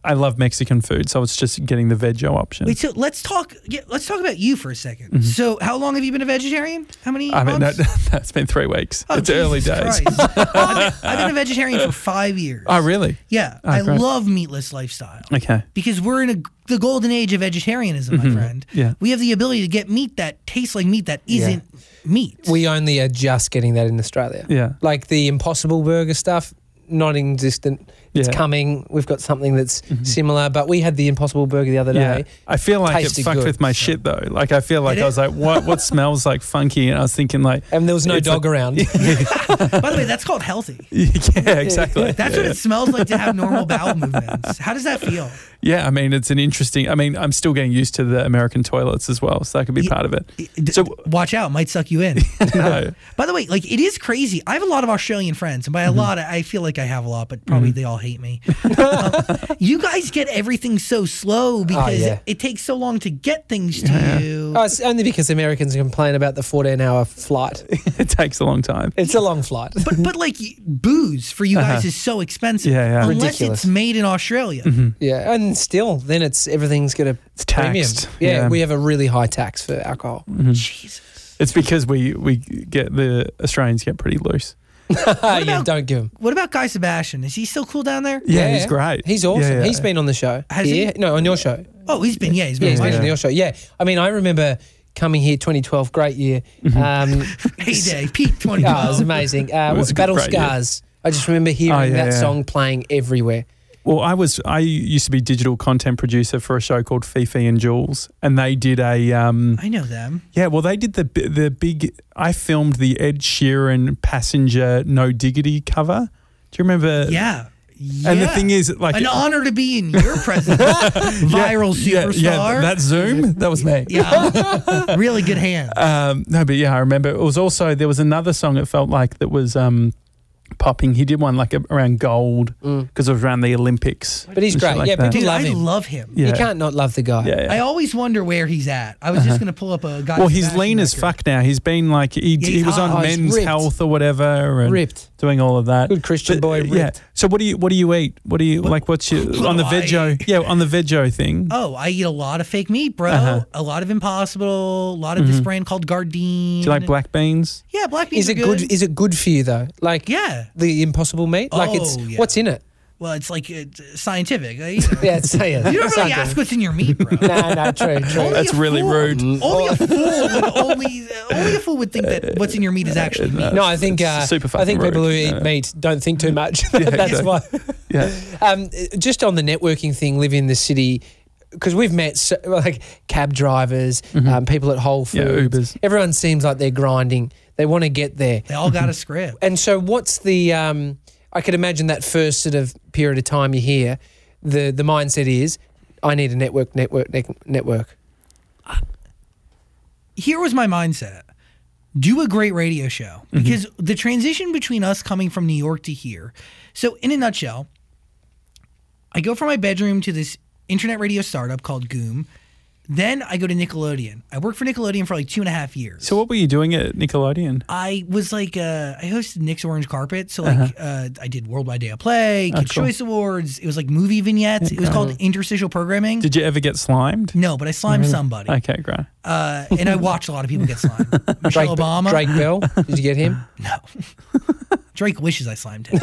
[SPEAKER 1] I love Mexican food, so it's just getting the veggie option.
[SPEAKER 3] Wait, so let's talk. Yeah, let's talk about you for a 2nd So, how long have you been a vegetarian? How many
[SPEAKER 1] Mm-hmm. I mean,
[SPEAKER 3] months?
[SPEAKER 1] that, that's been three weeks.
[SPEAKER 3] Oh,
[SPEAKER 1] it's early days.
[SPEAKER 3] Christ. I've, been, I've been a vegetarian for five years.
[SPEAKER 1] Oh, really?
[SPEAKER 3] Yeah,
[SPEAKER 1] Oh,
[SPEAKER 3] I
[SPEAKER 1] great.
[SPEAKER 3] love meatless lifestyle
[SPEAKER 1] Okay.
[SPEAKER 3] because we're in a, the golden age of vegetarianism, my friend.
[SPEAKER 1] Mm-hmm. Yeah.
[SPEAKER 3] we have the ability to get meat that tastes like meat that isn't meat.
[SPEAKER 2] We only are just getting that in Australia.
[SPEAKER 1] Yeah.
[SPEAKER 2] Like the Impossible Burger stuff, non-existent. It's
[SPEAKER 1] Yeah. Mm-hmm.
[SPEAKER 2] coming. We've got something that's similar, but we had the Impossible Burger the other
[SPEAKER 1] Yeah,
[SPEAKER 2] day.
[SPEAKER 1] I feel like it fucked
[SPEAKER 2] good,
[SPEAKER 1] with my
[SPEAKER 2] so.
[SPEAKER 1] shit though. Like I feel like
[SPEAKER 3] It
[SPEAKER 1] I was like, what? What smells like funky? And I was thinking like,
[SPEAKER 2] And there was no dog
[SPEAKER 1] like-
[SPEAKER 2] around.
[SPEAKER 3] By the way, that's called healthy.
[SPEAKER 1] yeah, exactly.
[SPEAKER 3] That's
[SPEAKER 1] yeah,
[SPEAKER 3] what it smells like to have normal bowel movements. How does that feel?
[SPEAKER 1] Yeah, I mean, it's an interesting. I mean, I'm still getting used to the American toilets as well, so that could be
[SPEAKER 3] Yeah.
[SPEAKER 1] part of it.
[SPEAKER 3] D-
[SPEAKER 1] So-
[SPEAKER 3] watch out, might suck you in.
[SPEAKER 1] No.
[SPEAKER 3] By the way, like it is crazy. I have a lot of Australian friends, and by
[SPEAKER 1] Mm-hmm.
[SPEAKER 3] a lot, I feel like I have a lot, but probably they all hate me. Um, you guys get everything so slow because
[SPEAKER 2] yeah.
[SPEAKER 3] it, it takes so long to get things to you.
[SPEAKER 2] Oh, it's only because Americans complain about the 14-hour flight.
[SPEAKER 1] it takes a long time.
[SPEAKER 2] It's a long flight.
[SPEAKER 3] But but like booze for you guys is so expensive.
[SPEAKER 1] Uh-huh. Yeah, yeah.
[SPEAKER 3] Unless
[SPEAKER 2] Ridiculous.
[SPEAKER 3] it's made in Australia.
[SPEAKER 2] yeah, and still, then it's everything's got a
[SPEAKER 1] It's
[SPEAKER 2] premium.
[SPEAKER 1] taxed.
[SPEAKER 2] Yeah,
[SPEAKER 1] Yeah.
[SPEAKER 2] we have a really high tax for alcohol.
[SPEAKER 3] Jesus.
[SPEAKER 1] It's because we we get the Australians get pretty loose.
[SPEAKER 2] yeah, don't give him.
[SPEAKER 3] What about Guy Sebastian? Is he still cool down there?
[SPEAKER 1] Yeah, he's great.
[SPEAKER 2] He's awesome.
[SPEAKER 1] Yeah, yeah.
[SPEAKER 2] He's been on the show.
[SPEAKER 3] Has
[SPEAKER 2] here. No, on your show.
[SPEAKER 3] Oh, he's been yeah, he's
[SPEAKER 2] Yeah,
[SPEAKER 3] been.
[SPEAKER 2] he's been
[SPEAKER 3] on
[SPEAKER 2] on your show. Yeah, I mean, I remember coming here 2012, great year.
[SPEAKER 1] Mm-hmm.
[SPEAKER 2] Um,
[SPEAKER 3] heyday, peak twenty.
[SPEAKER 2] oh, it was amazing. Uh,
[SPEAKER 1] was a good-
[SPEAKER 2] Battle
[SPEAKER 1] great year.
[SPEAKER 2] Scars. I just remember hearing
[SPEAKER 1] Oh, yeah,
[SPEAKER 2] that
[SPEAKER 1] yeah.
[SPEAKER 2] song playing everywhere.
[SPEAKER 1] Well, I was I used to be digital content producer for a show called Fifi and Jules, and they did a um,
[SPEAKER 3] I know them.
[SPEAKER 1] yeah. Well, they did the the big. I filmed the Ed Sheeran Passenger No Diggity cover. Do you remember?
[SPEAKER 3] Yeah.
[SPEAKER 1] And the thing is, like,
[SPEAKER 3] An honor to be in your presence, viral
[SPEAKER 1] yeah,
[SPEAKER 3] superstar.
[SPEAKER 1] yeah, that Zoom, that was me.
[SPEAKER 3] Yeah. really good hand.
[SPEAKER 1] Um, no, but yeah, I remember it was also there was another song. It felt like that was um, popping. He did one like a, around gold mm. because it was around the Olympics.
[SPEAKER 2] But he's great.
[SPEAKER 1] like
[SPEAKER 2] Yeah,
[SPEAKER 1] that.
[SPEAKER 2] people
[SPEAKER 3] Dude,
[SPEAKER 2] love
[SPEAKER 3] I
[SPEAKER 2] him.
[SPEAKER 3] love him.
[SPEAKER 1] Yeah.
[SPEAKER 2] You can't not love the guy.
[SPEAKER 1] Yeah, yeah.
[SPEAKER 3] I always wonder where he's at. I was uh-huh. just going to pull up a guy.
[SPEAKER 1] well, he's lean as fuck now. He's been like he,
[SPEAKER 3] Yeah,
[SPEAKER 1] he was on.
[SPEAKER 2] Oh,
[SPEAKER 1] Men's. Health or whatever and
[SPEAKER 2] Ripped.
[SPEAKER 1] doing all of that.
[SPEAKER 2] Good Christian boy,
[SPEAKER 1] uh,
[SPEAKER 2] Yeah.
[SPEAKER 1] So what do you what do you eat? What do you like? What's your
[SPEAKER 3] what
[SPEAKER 1] on the
[SPEAKER 3] do
[SPEAKER 1] veggie? Yeah, on the veggie thing.
[SPEAKER 3] Oh, I eat a lot of fake meat, bro.
[SPEAKER 1] Uh-huh.
[SPEAKER 3] A lot of Impossible. A lot of this mm-hmm. brand called Gardein.
[SPEAKER 1] Do you like black beans?
[SPEAKER 3] Yeah, black beans
[SPEAKER 2] Is it
[SPEAKER 3] are
[SPEAKER 2] good? Is it good for you though? Like
[SPEAKER 3] Yeah.
[SPEAKER 2] The impossible meat. Like it's
[SPEAKER 3] Oh, yeah.
[SPEAKER 2] what's in it?
[SPEAKER 3] Well, it's like it's scientific. eh? You know.
[SPEAKER 2] Yeah, it's, yeah.
[SPEAKER 3] You don't really ask what's in your meat, bro.
[SPEAKER 2] No, no, true, true.
[SPEAKER 3] Only
[SPEAKER 1] That's
[SPEAKER 3] a
[SPEAKER 1] really
[SPEAKER 3] fool-
[SPEAKER 1] rude.
[SPEAKER 3] Only a fool would only only a fool would think that what's in your meat is actually meat.
[SPEAKER 2] No, I think
[SPEAKER 1] It's
[SPEAKER 2] uh,
[SPEAKER 1] super
[SPEAKER 2] I think
[SPEAKER 1] fucking
[SPEAKER 2] people who
[SPEAKER 1] rude.
[SPEAKER 2] eat
[SPEAKER 1] Yeah.
[SPEAKER 2] meat don't think too much. That's why.
[SPEAKER 1] Yeah.
[SPEAKER 2] Um, just on the networking thing, live in the city because we've met so, like cab drivers, um, people at Whole
[SPEAKER 1] Yeah,
[SPEAKER 2] Foods.
[SPEAKER 1] Ubers.
[SPEAKER 2] Everyone seems like they're grinding. They want to get there.
[SPEAKER 3] They all got a script.
[SPEAKER 2] And so, what's the? Um, I could imagine that first sort of period of time you hear, the the mindset is, I need a network, network, ne- network.
[SPEAKER 3] Here was my mindset. Do a great radio show
[SPEAKER 1] Mm-hmm.
[SPEAKER 3] because the transition between us coming from New York to here. So, in a nutshell, I go from my bedroom to this internet radio startup called Goom. Then I go to Nickelodeon. I worked for Nickelodeon for like two and a half years.
[SPEAKER 1] So what were you doing at Nickelodeon?
[SPEAKER 3] I was like, uh, I hosted Nick's Orange Carpet. So, like, uh I did Worldwide Day of Play, Kids'
[SPEAKER 1] Uh-huh. Oh, cool.
[SPEAKER 3] Choice Awards. It was like movie vignettes. It was called interstitial programming.
[SPEAKER 1] Did you ever get slimed?
[SPEAKER 3] no, but I slimed somebody.
[SPEAKER 1] Okay, great.
[SPEAKER 3] Uh, and I watched a lot of people get slimed. Michelle
[SPEAKER 2] Drake,
[SPEAKER 3] Obama.
[SPEAKER 2] Drake Bell. Did you get him? No.
[SPEAKER 3] Drake wishes I slimed him.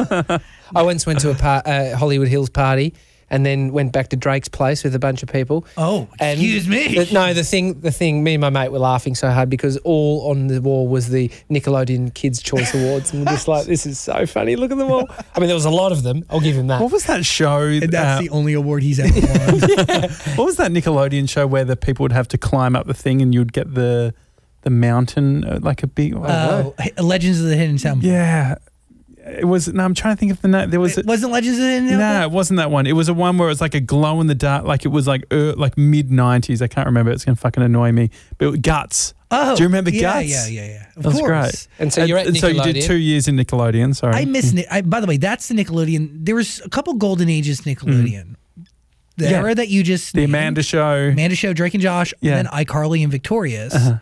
[SPEAKER 2] I once went to a par- uh, Hollywood Hills party and then went back to Drake's place with a bunch of people.
[SPEAKER 3] Oh,
[SPEAKER 2] And
[SPEAKER 3] excuse me.
[SPEAKER 2] the- no, the thing, the thing. Me and my mate were laughing so hard because all on the wall was the Nickelodeon Kids Choice Awards, and we're just like, "This is so funny. Look at them all." I mean, there was a lot of them. I'll give him that.
[SPEAKER 1] What was that show?
[SPEAKER 3] And that's
[SPEAKER 1] uh,
[SPEAKER 3] the only award he's ever won.
[SPEAKER 1] what was that Nickelodeon show where the people would have to climb up the thing and you'd get the the mountain uh, like a big?
[SPEAKER 3] Oh, Legends of the Hidden Temple.
[SPEAKER 1] yeah. It was. No, I'm trying to think of the name. There was.
[SPEAKER 3] It wasn't Legends of the Hidden
[SPEAKER 1] no, it wasn't that one. It was a one where it was like a glow in the dark, like it was like uh, like mid '90s. I can't remember. It's gonna fucking annoy me. But it- Guts.
[SPEAKER 3] Oh,
[SPEAKER 1] Do you remember
[SPEAKER 3] yeah,
[SPEAKER 1] Guts?
[SPEAKER 3] Yeah, yeah, yeah. Of
[SPEAKER 1] That was
[SPEAKER 3] course.
[SPEAKER 1] great.
[SPEAKER 2] And so you're at
[SPEAKER 1] and so you did two years in Nickelodeon. Sorry,
[SPEAKER 3] I miss it. I, by the way, that's the Nickelodeon. There was a couple golden ages Nickelodeon. The
[SPEAKER 1] Mm. Yeah.
[SPEAKER 3] era that you just
[SPEAKER 1] the
[SPEAKER 3] named,
[SPEAKER 1] Amanda Show.
[SPEAKER 3] Amanda Show, Drake and Josh,
[SPEAKER 1] Yeah.
[SPEAKER 3] and then iCarly and Victorious.
[SPEAKER 1] Uh-huh.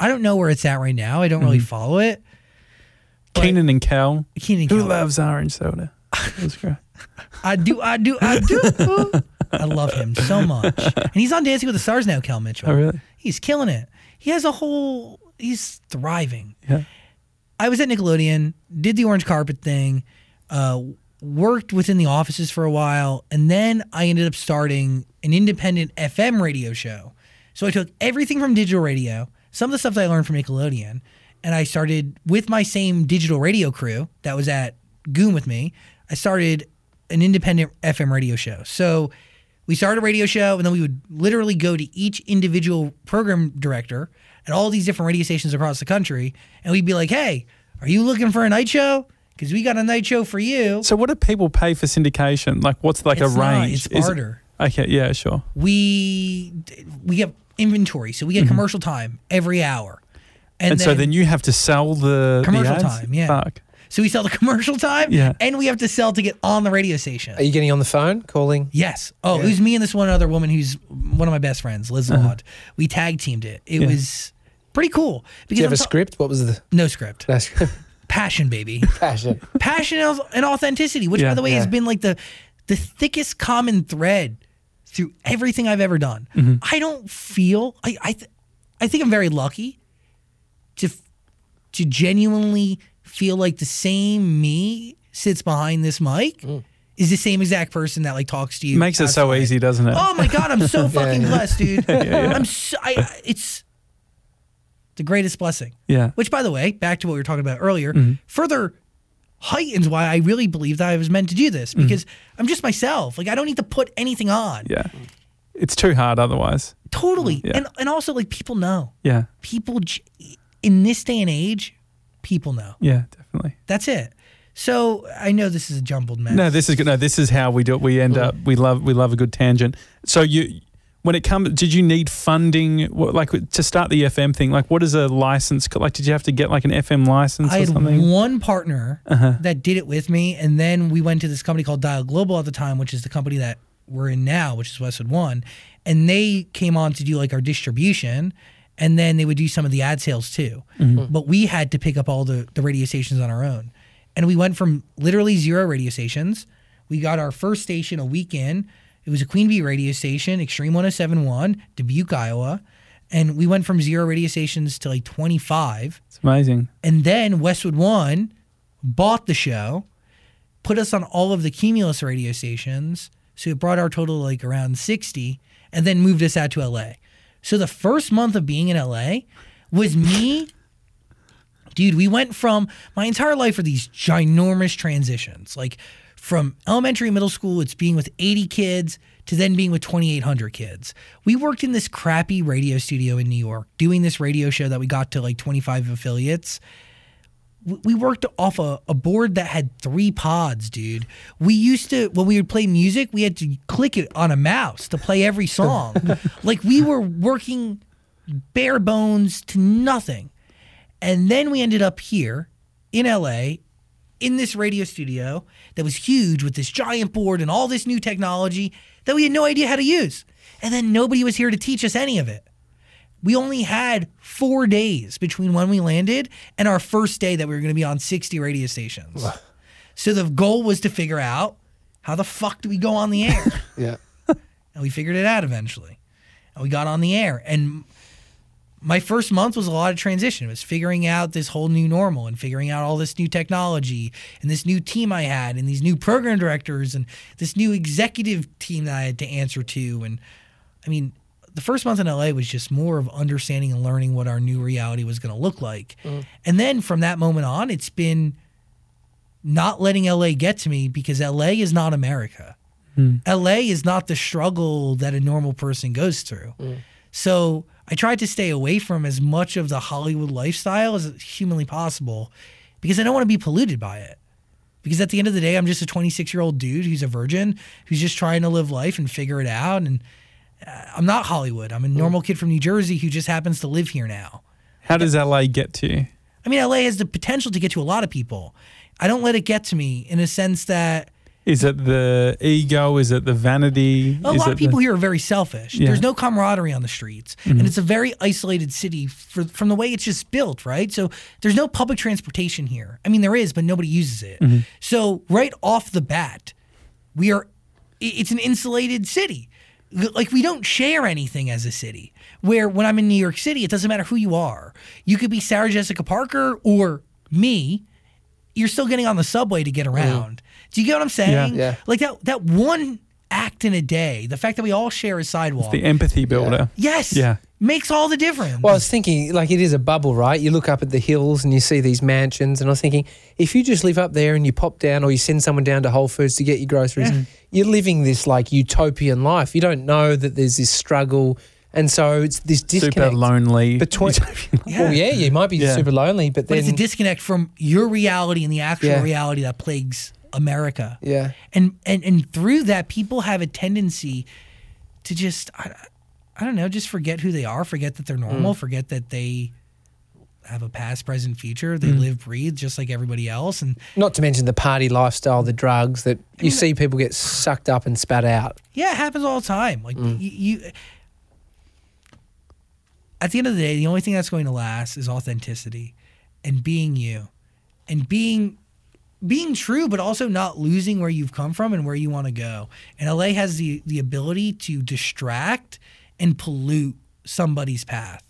[SPEAKER 3] I don't know where it's at right now. I don't really follow it. But-
[SPEAKER 1] Kenan and Kel.
[SPEAKER 3] Kenan
[SPEAKER 1] Who
[SPEAKER 3] Kel.
[SPEAKER 1] loves orange soda? That great.
[SPEAKER 3] I do, I do, I do. I love him so much, and he's on Dancing with the Stars now. Kel Mitchell.
[SPEAKER 1] Oh, really?
[SPEAKER 3] He's killing it. He has a whole. He's thriving.
[SPEAKER 1] Yeah.
[SPEAKER 3] I was at Nickelodeon, did the orange carpet thing, uh, worked within the offices for a while, and then I ended up starting an independent FM radio show. So I took everything from digital radio, some of the stuff that I learned from Nickelodeon, and I started with my same digital radio crew that was at Goom with me. I started an independent FM radio show. So we started a radio show, and then we would literally go to each individual program director at all these different radio stations across the country, and we'd be like, "Hey, are you looking for a night show? Because we got a night show for you."
[SPEAKER 1] So what do people pay for syndication? Like, what's like
[SPEAKER 3] It's
[SPEAKER 1] a
[SPEAKER 3] not,
[SPEAKER 1] range?
[SPEAKER 3] it's
[SPEAKER 1] it- okay, yeah, sure.
[SPEAKER 3] We we get inventory, so we get mm-hmm. commercial time every hour,
[SPEAKER 1] Mm-hmm. And, so then you have to sell the the
[SPEAKER 3] Commercial
[SPEAKER 1] ads?
[SPEAKER 3] time, yeah.
[SPEAKER 1] Fuck.
[SPEAKER 3] so we sell the commercial time,
[SPEAKER 1] Yeah.
[SPEAKER 3] and we have to sell to get on the radio station.
[SPEAKER 2] Are you getting on the phone, calling?
[SPEAKER 3] Yes. Oh, it was me and this one other woman who's one of my best friends, Liz Laud. We tag teamed it. It
[SPEAKER 1] Uh-huh. Yeah.
[SPEAKER 3] was pretty cool.
[SPEAKER 2] Did you have
[SPEAKER 3] I'm
[SPEAKER 2] a
[SPEAKER 3] ta-
[SPEAKER 2] script? What was the
[SPEAKER 3] No script.
[SPEAKER 2] no script?
[SPEAKER 3] Passion, baby.
[SPEAKER 2] passion?
[SPEAKER 3] Passion and authenticity, which
[SPEAKER 1] Yeah.
[SPEAKER 3] by the way has been like the the thickest common thread through everything I've ever done.
[SPEAKER 1] Mm-hmm.
[SPEAKER 3] I don't feel I I, th- I think I'm very lucky to to genuinely feel like the same me sits behind this mic is the same exact person that like talks to you.
[SPEAKER 1] Makes it so
[SPEAKER 3] outside.
[SPEAKER 1] easy, doesn't it?
[SPEAKER 3] Oh my god, I'm so fucking
[SPEAKER 2] yeah.
[SPEAKER 3] blessed, dude. I'm so, I, it's the greatest blessing.
[SPEAKER 1] Yeah.
[SPEAKER 3] Which, by the way, back to what we were talking about earlier,
[SPEAKER 1] Mm-hmm.
[SPEAKER 3] further heightens why I really believe that I was meant to do this because I'm just myself. Like I don't need to put anything on.
[SPEAKER 1] Mm-hmm. Yeah. It's too hard otherwise.
[SPEAKER 3] Totally.
[SPEAKER 1] Yeah.
[SPEAKER 3] And and also like people know.
[SPEAKER 1] Yeah.
[SPEAKER 3] People j- in this day and age, people know.
[SPEAKER 1] Yeah, definitely.
[SPEAKER 3] That's it. So I know this is a jumbled mess.
[SPEAKER 1] No, this is good. No, this is how we do it. We end up. We love. We love a good tangent. So you, when it comes, did you need funding? Like to start the FM thing? Like, what is a license? Like, did you have to get like an FM license
[SPEAKER 3] I
[SPEAKER 1] or
[SPEAKER 3] had
[SPEAKER 1] something? Uh-huh.
[SPEAKER 3] one partner that did it with me, and then we went to this company called Dial Global at the time, which is the company that we're in now, which is Westwood One, and they came on to do like our distribution, and then they would do some of the ad sales too.
[SPEAKER 1] Mm-hmm.
[SPEAKER 3] But we had to pick up all the the radio stations on our own, and we went from literally zero radio stations. We got our first station a week in. It was a Queen Bee radio station, Extreme 1071, Dubuque, Iowa. And we went from zero radio stations to like 25.
[SPEAKER 1] It's amazing.
[SPEAKER 3] And then Westwood One bought the show, put us on all of the Cumulus radio stations. So it brought our total to like around 60 and then moved us out to LA. So the first month of being in LA was me. Dude, we went from my entire life are these ginormous transitions. Like from elementary, middle school, it's being with 80 kids to then being with 2,800 kids. We worked in this crappy radio studio in New York doing this radio show that we got to like 25 affiliates we worked off a, a board that had three pods, dude. We used to, when we would play music, we had to click it on a mouse to play every song. like we were working bare bones to nothing. And then we ended up here in LA in this radio studio that was huge with this giant board and all this new technology that we had no idea how to use. And then nobody was here to teach us any of it we only had four days between when we landed and our first day that we were going to be on 60 radio stations. so the goal was to figure out how the fuck do we go on the air?
[SPEAKER 2] Yeah.
[SPEAKER 3] and we figured it out eventually. And we got on the air. And my first month was a lot of transition. It was figuring out this whole new normal and figuring out all this new technology and this new team I had and these new program directors and this new executive team that I had to answer to. And I mean, the first month in LA was just more of understanding and learning what our new reality was going to look like. Mm. And then from that moment on, it's been not letting LA get to me because LA is not America. Mm. LA is not the struggle that a normal person goes through. Mm. So I tried to stay away from as much of the Hollywood lifestyle as humanly possible because I don't want to be polluted by it. Because at the end of the day, I'm just a 26 year old dude who's a virgin who's just trying to live life and figure it out. And I'm not Hollywood. I'm a normal kid from New Jersey who just happens to live here now.
[SPEAKER 1] How does LA get to you?
[SPEAKER 3] I mean, LA has the potential to get to a lot of people. I don't let it get to me in a sense that
[SPEAKER 1] Is it the ego? Is it the vanity?
[SPEAKER 3] a
[SPEAKER 1] Is
[SPEAKER 3] lot of people
[SPEAKER 1] the,
[SPEAKER 3] here are very selfish.
[SPEAKER 1] Yeah. Mm-hmm.
[SPEAKER 3] There's no camaraderie on the streets, and it's a very isolated city for, from the way it's just built, right? So there's no public transportation here. I mean, there is, but nobody uses it.
[SPEAKER 1] Mm-hmm.
[SPEAKER 3] So right off the bat, we are. It's an insulated city. Like we don't share anything as a city. Where when I'm in New York City, it doesn't matter who you are. You could be Sarah Jessica Parker or me. You're still getting on the subway to get around. Do you get what I'm saying?
[SPEAKER 2] Yeah.
[SPEAKER 3] Like that that one act in a day, the fact that we all share a sidewalk.
[SPEAKER 1] the empathy builder?
[SPEAKER 3] yes.
[SPEAKER 1] Yeah.
[SPEAKER 3] Makes all the difference.
[SPEAKER 2] Well, I was thinking, like, it is a bubble, right? You look up at the hills and you see these mansions, and I was thinking, if you just live up there and you pop down or you send someone down to Whole Foods to get your groceries,
[SPEAKER 3] Yeah.
[SPEAKER 2] you're living this, like, utopian life. You don't know that there's this struggle. And so it's this disconnect.
[SPEAKER 1] Super lonely.
[SPEAKER 2] Between,
[SPEAKER 3] Yeah.
[SPEAKER 2] Well, yeah, you might be
[SPEAKER 1] Yeah.
[SPEAKER 2] super lonely, but
[SPEAKER 3] but it's a disconnect from your reality and the actual
[SPEAKER 2] Yeah.
[SPEAKER 3] reality that plagues America.
[SPEAKER 2] yeah.
[SPEAKER 3] And and and through that people have a tendency to just I, I don't know, just forget who they are, forget that they're normal, forget that they have a past, present, future. They live, breathe just like everybody else and
[SPEAKER 2] Not to mention the party lifestyle, the drugs that you see people get sucked up and spat out.
[SPEAKER 3] Yeah, it happens all the time. Like
[SPEAKER 2] Mm.
[SPEAKER 3] you, you, at the end of the day, the only thing that's going to last is authenticity and being you, and being being true, but also not losing where you've come from and where you want to go. And LA has the the ability to distract and pollute somebody's path.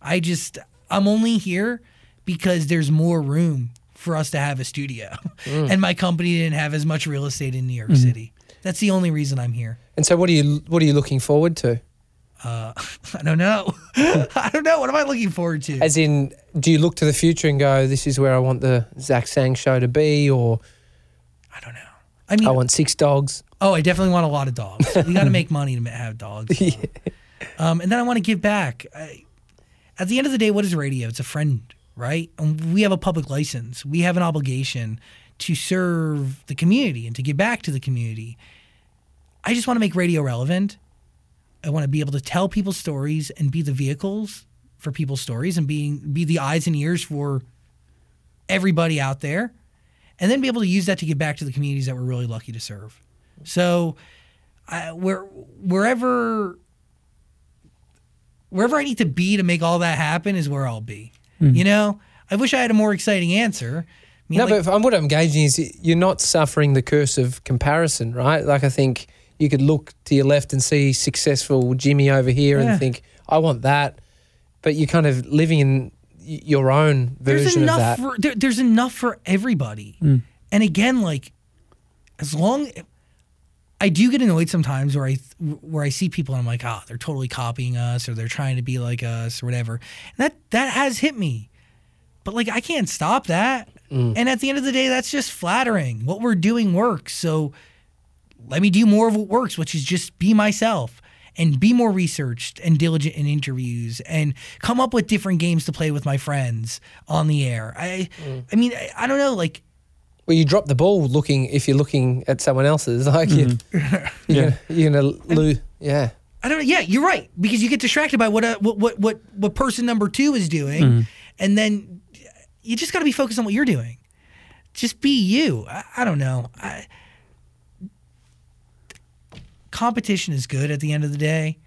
[SPEAKER 3] I just I'm only here because there's more room for us to have a studio, mm. and my company didn't have as much real estate in New York mm-hmm. City. That's the only reason I'm here.
[SPEAKER 2] And so, what are you what are you looking forward to?
[SPEAKER 3] Uh, I don't know. I don't know. What am I looking forward to?
[SPEAKER 2] As in, do you look to the future and go, "This is where I want the Zach Sang show to be," or
[SPEAKER 3] I don't know. I mean,
[SPEAKER 2] I want six dogs?
[SPEAKER 3] oh, I definitely want a lot of dogs. we got to make money to have dogs. Um, and then I want to give back. I, at the end of the day, what is radio? It's a friend, right? And we have a public license. We have an obligation to serve the community and to give back to the community. I just want to make radio relevant. I want to be able to tell people's stories and be the vehicles for people's stories and being be the eyes and ears for everybody out there. And then be able to use that to give back to the communities that we're really lucky to serve. So, I, where wherever wherever I need to be to make all that happen is where I'll be. Mm-hmm. You know, I wish I had a more exciting answer. I mean,
[SPEAKER 2] No,
[SPEAKER 3] like-
[SPEAKER 2] but what I'm gauging is you're not suffering the curse of comparison, right? Like I think you could look to your left and see successful Jimmy over here
[SPEAKER 3] Yeah.
[SPEAKER 2] and think, I want that. But you're kind of living in your own
[SPEAKER 3] there's
[SPEAKER 2] version of that.
[SPEAKER 3] for there, there's enough for everybody. Mm. And again, like as long I do get annoyed sometimes where I where I see people and I'm like, oh, they're totally copying us or they're trying to be like us or whatever. And that that has hit me. But like I can't stop that. Mm. And at the end of the day, that's just flattering. What we're doing works. So let me do more of what works, which is just be myself and be more researched and diligent in interviews and come up with different games to play with my friends on the air. I mm. I mean, I, I don't know, like
[SPEAKER 2] Well, you drop the ball looking if you're looking at someone else's. Like you, mm-hmm. you're,
[SPEAKER 1] Yeah.
[SPEAKER 2] gonna, gonna lose. Yeah.
[SPEAKER 3] I don't know. Yeah, you're right because you get distracted by what uh, what what what what person number two is doing, mm-hmm. and then you just got to be focused on what you're doing. Just be you. I, I don't know. I, competition is good at the end of the day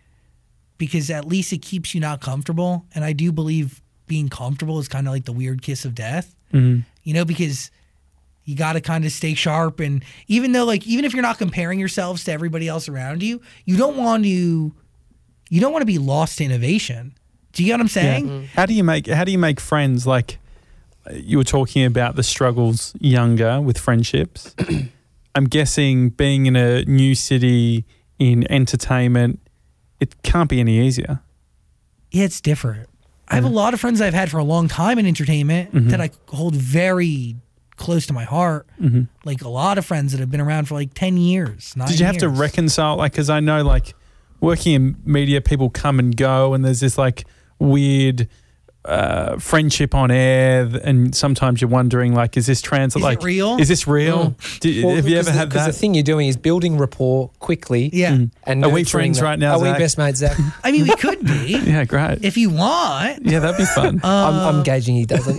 [SPEAKER 3] because at least it keeps you not comfortable, and I do believe being comfortable is kind of like the weird kiss of death. Mm-hmm. You know, because you got to kind of stay sharp and even though like even if you're not comparing yourselves to everybody else around you you don't want to you don't want to be lost to innovation do you get what i'm saying mm-hmm.
[SPEAKER 1] How do you make How do you make friends? Like you were talking about the struggles younger with friendships. I'm guessing being in a new city in entertainment, it can't be any easier.
[SPEAKER 3] yeah it's different. I have a lot of friends i've had for a long time in entertainment mm-hmm. that i hold very close to my heart. Mm-hmm. Like a lot of friends that have been around for like 10 years
[SPEAKER 1] Did you have to reconcile? Like, because I know, like, working in media, people come and go, and there's this like weird uh, friendship on air, and sometimes you're wondering like, is this translate?
[SPEAKER 3] Is it
[SPEAKER 1] like,
[SPEAKER 3] real?
[SPEAKER 1] Is this real? Do,
[SPEAKER 2] Well,
[SPEAKER 1] have you
[SPEAKER 2] because
[SPEAKER 1] ever
[SPEAKER 2] the,
[SPEAKER 1] had
[SPEAKER 2] Because
[SPEAKER 1] that?
[SPEAKER 2] the thing you're doing is building rapport quickly.
[SPEAKER 3] Yeah.
[SPEAKER 2] And
[SPEAKER 1] Are we
[SPEAKER 2] nurturing
[SPEAKER 1] friends
[SPEAKER 2] that.
[SPEAKER 1] right now,
[SPEAKER 2] Are we best mates, Zach?
[SPEAKER 3] I mean, we could be
[SPEAKER 1] yeah, great.
[SPEAKER 3] if you want.
[SPEAKER 1] yeah, that'd be fun.
[SPEAKER 2] I'm,
[SPEAKER 3] Uh,
[SPEAKER 2] I'm gauging he doesn't.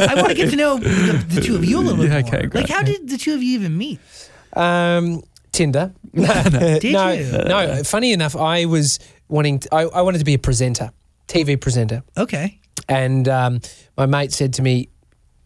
[SPEAKER 3] I want to get to know the, the two of you a little bit
[SPEAKER 1] Yeah,
[SPEAKER 3] more.
[SPEAKER 1] great.
[SPEAKER 3] Like, how did the two of you even meet?
[SPEAKER 2] Um, Tinder. no,
[SPEAKER 3] Did
[SPEAKER 2] no,
[SPEAKER 3] you?
[SPEAKER 2] no. Funny enough, I was wanting. To, I, I wanted to be a presenter, TV presenter,
[SPEAKER 3] Okay.
[SPEAKER 2] And um, my mate said to me,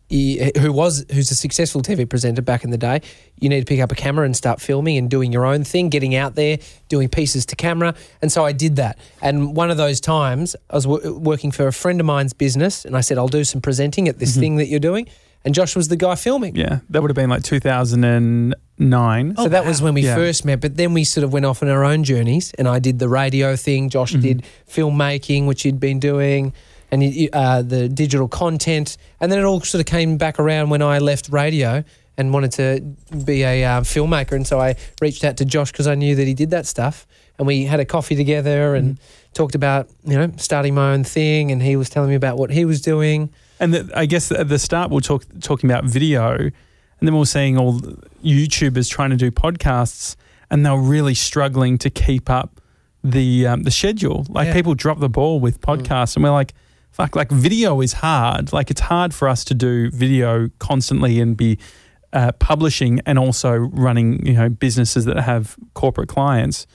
[SPEAKER 2] he, who was who's a successful TV presenter back in the day, you need to pick up a camera and start filming and doing your own thing, getting out there, doing pieces to camera, and so I did that. And one of those times, I was w- working for a friend of mine's business, and I said, "I'll do some presenting at this thing that you're doing," and Josh was the guy filming.
[SPEAKER 1] yeah, that would have been like 2009.
[SPEAKER 3] Oh,
[SPEAKER 2] So that was when we
[SPEAKER 1] Yeah.
[SPEAKER 2] first met, but then we sort of went off on our own journeys, and I did the radio thing. Josh did filmmaking, which he'd been doing, and uh, the digital content, and then it all sort of came back around when I left radio and wanted to be a uh, filmmaker, and so I reached out to Josh because I knew that he did that stuff, and we had a coffee together and talked about you know starting my own thing, and he was telling me about what he was doing.
[SPEAKER 1] And the, I guess at the start we we're talk, talking about video, and then we we're seeing all YouTubers trying to do podcasts, and they're really struggling to keep up the um, the schedule. Like
[SPEAKER 3] Yeah.
[SPEAKER 1] people drop the ball with podcasts, and we're like, "Fuck!" Like video is hard. Like it's hard for us to do video constantly and be uh, publishing and also running, you know, businesses that have corporate clients.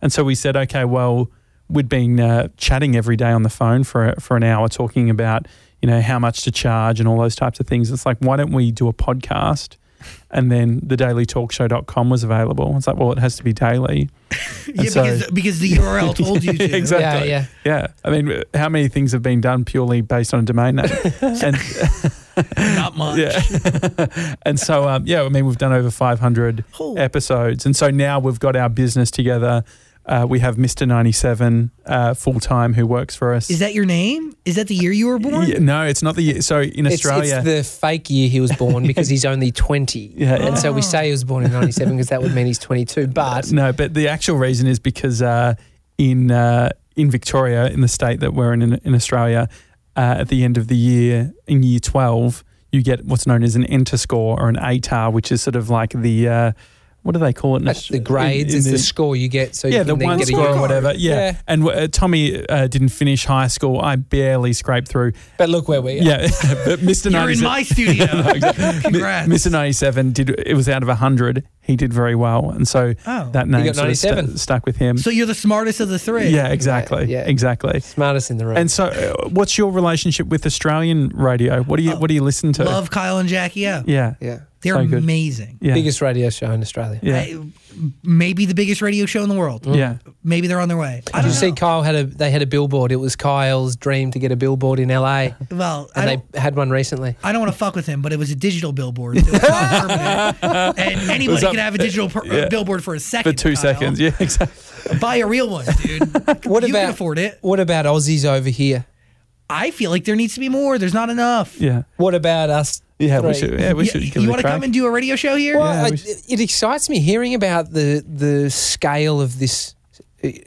[SPEAKER 1] And so we said, okay, well, we'd been uh, chatting every day on the phone for for an hour, talking about you know how much to charge and all those types of things. It's like, why don't we do a podcast? And then the dailytalkshow.com was available. It's like, well, it has to be daily.
[SPEAKER 3] Yeah,
[SPEAKER 1] so-
[SPEAKER 3] because, because the URL told you to.
[SPEAKER 1] Exactly.
[SPEAKER 2] Yeah, yeah.
[SPEAKER 1] Yeah. I mean, how many things have been done purely based on a domain name? and
[SPEAKER 3] Not much.
[SPEAKER 1] yeah. and so, um, yeah, I mean, we've done over 500
[SPEAKER 3] Oh.
[SPEAKER 1] episodes. And so now we've got our business together. Uh, we have Mr. 97 uh, full time who works for us.
[SPEAKER 3] Is that your name? Is that the year you were born?
[SPEAKER 1] Yeah, no, it's not the year. So in
[SPEAKER 2] It's,
[SPEAKER 1] Australia,
[SPEAKER 2] it's the fake year he was born because he's only 20.
[SPEAKER 1] Yeah,
[SPEAKER 2] And so we say he was born in 97 because that would mean he's 22. But
[SPEAKER 1] no, but the actual reason is because uh, in uh, in Victoria, in the state that we're in in, in Australia, uh, at the end of the year, in year 12, you get what's known as an ENTER score or an ATAR, which is sort of like the, uh, what do they call it? in
[SPEAKER 2] that's the grades,
[SPEAKER 1] in- in
[SPEAKER 2] it's the, score you get. So
[SPEAKER 1] yeah,
[SPEAKER 2] you
[SPEAKER 1] the one
[SPEAKER 2] get
[SPEAKER 1] score or whatever. Yeah.
[SPEAKER 2] Yeah.
[SPEAKER 1] And uh, Tommy uh, didn't finish high school. I barely scraped through.
[SPEAKER 2] But look where we are.
[SPEAKER 1] Yeah. but Mr.
[SPEAKER 3] You're in my studio. Congrats.
[SPEAKER 1] Mr. 97 did, it was out of 100. He did very well. And so
[SPEAKER 3] Oh.
[SPEAKER 1] that name
[SPEAKER 2] got
[SPEAKER 1] sort of stu-
[SPEAKER 2] 97.
[SPEAKER 1] stuck with him.
[SPEAKER 3] So you're the smartest of the three.
[SPEAKER 1] yeah, exactly.
[SPEAKER 2] Yeah.
[SPEAKER 1] Exactly.
[SPEAKER 2] Smartest in the room.
[SPEAKER 1] And so, uh, what's your relationship with Australian radio? What do you What do you listen to?
[SPEAKER 3] Love Kyle and Jackie O.
[SPEAKER 1] Yeah,
[SPEAKER 2] yeah.
[SPEAKER 3] They're
[SPEAKER 1] So
[SPEAKER 3] amazing.
[SPEAKER 1] yeah,
[SPEAKER 2] Biggest radio show in Australia.
[SPEAKER 1] yeah,
[SPEAKER 3] I- maybe the biggest radio show in the world. Mm.
[SPEAKER 1] yeah.
[SPEAKER 3] Maybe they're on their way. I
[SPEAKER 2] Did
[SPEAKER 3] don't
[SPEAKER 2] you see. Kyle had a they had a billboard. It was Kyle's dream to get a billboard in LA.
[SPEAKER 3] Well,
[SPEAKER 2] And
[SPEAKER 3] don't,
[SPEAKER 2] they had one recently.
[SPEAKER 3] I don't want to fuck with him, but it was a digital billboard. Was and anybody
[SPEAKER 1] up-
[SPEAKER 3] can have a digital per- uh,
[SPEAKER 1] yeah.
[SPEAKER 3] billboard for a second.
[SPEAKER 1] For two
[SPEAKER 3] Kyle.
[SPEAKER 1] seconds. Yeah, exactly.
[SPEAKER 3] Buy a real one, dude.
[SPEAKER 2] What
[SPEAKER 3] you
[SPEAKER 2] about
[SPEAKER 3] can afford it.
[SPEAKER 2] What about Aussies over here?
[SPEAKER 3] I feel like there needs to be more. There's not enough.
[SPEAKER 1] Yeah,
[SPEAKER 2] What about us?
[SPEAKER 1] Yeah. We should. Yeah, we
[SPEAKER 3] You-
[SPEAKER 1] should.
[SPEAKER 3] you
[SPEAKER 1] give it a
[SPEAKER 3] want to
[SPEAKER 1] crack.
[SPEAKER 3] come and do a radio show here?
[SPEAKER 2] Well,
[SPEAKER 1] Yeah,
[SPEAKER 2] I-
[SPEAKER 1] we should-
[SPEAKER 2] it excites me hearing about the the scale of this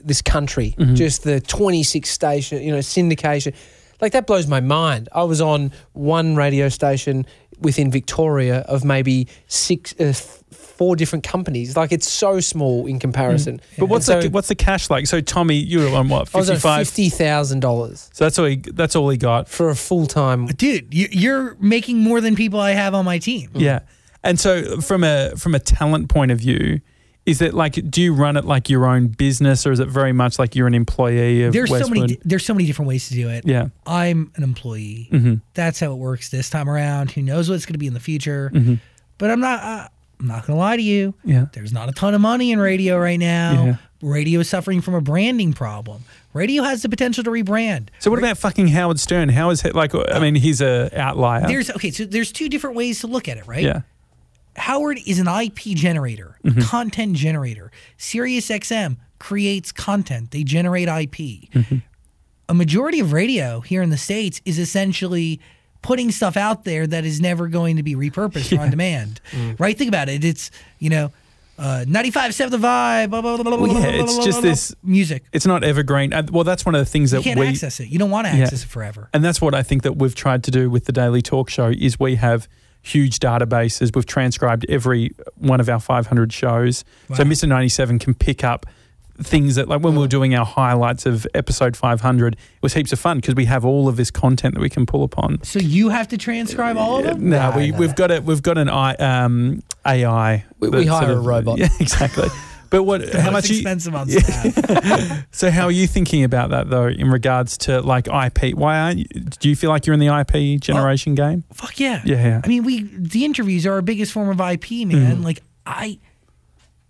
[SPEAKER 2] this country.
[SPEAKER 1] Mm-hmm.
[SPEAKER 2] Just the 26 station, you know, syndication. Like that blows my mind. I was on one radio station within Victoria of maybe six, uh, f- four different companies. Like it's so small in comparison.
[SPEAKER 1] But what's
[SPEAKER 2] so
[SPEAKER 1] the what's the cash like? So Tommy, you were on what
[SPEAKER 2] I was on fifty thousand dollars
[SPEAKER 1] So that's all. He, that's all he got.
[SPEAKER 2] for a full time.
[SPEAKER 3] Dude, you- you're making more than people I have on my team.
[SPEAKER 1] Yeah. And so from a from a talent point of view, is it like do you run it like your own business or is it very much like you're an employee of
[SPEAKER 3] There's so many. There's so many different ways to do it.
[SPEAKER 1] yeah.
[SPEAKER 3] I'm an employee.
[SPEAKER 1] Mm-hmm.
[SPEAKER 3] That's how it works this time around. Who knows what it's going to be in the future?
[SPEAKER 1] Mm-hmm.
[SPEAKER 3] But I'm not. I'm not going to lie to you.
[SPEAKER 1] Yeah.
[SPEAKER 3] There's not a ton of money in radio right now.
[SPEAKER 1] Yeah.
[SPEAKER 3] Radio is suffering from a branding problem. Radio has the potential to rebrand.
[SPEAKER 1] So what about fucking Howard Stern? How is it like? I mean, he's a outlier.
[SPEAKER 3] There's okay. So there's two different ways to look at it, right?
[SPEAKER 1] yeah.
[SPEAKER 3] Howard is an IP generator,
[SPEAKER 1] Mm-hmm.
[SPEAKER 3] content generator. SiriusXM creates content; they generate IP.
[SPEAKER 1] Mm-hmm.
[SPEAKER 3] A majority of radio here in the states is essentially putting stuff out there that is never going to be repurposed or on demand.
[SPEAKER 1] Mm.
[SPEAKER 3] Right? Think about it. It's you know, uh, 95 the vibe. Blah, blah, blah, blah,
[SPEAKER 1] Well, yeah,
[SPEAKER 3] blah,
[SPEAKER 1] it's just this-
[SPEAKER 3] music.
[SPEAKER 1] It's not evergreen. Uh, Well, that's one of the things
[SPEAKER 3] You
[SPEAKER 1] that
[SPEAKER 3] can't
[SPEAKER 1] we
[SPEAKER 3] access it. You don't want to
[SPEAKER 1] Yeah.
[SPEAKER 3] access it forever.
[SPEAKER 1] And that's what I think that we've tried to do with the Daily Talk Show is we have huge databases. We've transcribed every one of our 500 shows. So Mr. 97 can pick up things that like when we were doing our highlights of episode 500, it was heaps of fun because we have all of this content that we can pull upon.
[SPEAKER 3] So you have to transcribe all of them?
[SPEAKER 1] No, we, we've got a we've got an I, um, AI.
[SPEAKER 2] We-
[SPEAKER 1] that
[SPEAKER 2] we hire a robot.
[SPEAKER 1] Yeah, exactly. But what? how much? Are you,
[SPEAKER 3] expensive on staff?
[SPEAKER 1] so how are you thinking about that though, in regards to like IP? Why aren't you? Do you feel like you're in the IP generation game?
[SPEAKER 3] Fuck yeah.
[SPEAKER 1] Yeah, yeah.
[SPEAKER 3] I mean, we the interviews are our biggest form of IP, man. Like I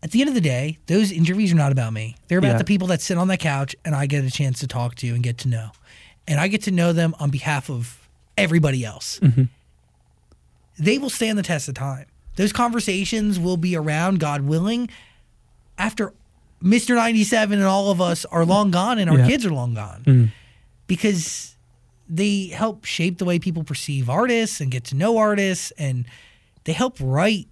[SPEAKER 3] at the end of the day, those interviews are not about me. They're about
[SPEAKER 1] Yeah.
[SPEAKER 3] the people that sit on that couch and I get a chance to talk to and get to know. And I get to know them on behalf of everybody else. Mm-hmm. They will stand the test of time. Those conversations will be around, God willing, after Mr. 97 and all of us are long gone and our
[SPEAKER 1] Yeah.
[SPEAKER 3] kids are long gone. Mm-hmm. Because they help shape the way people perceive artists and get to know artists and they help write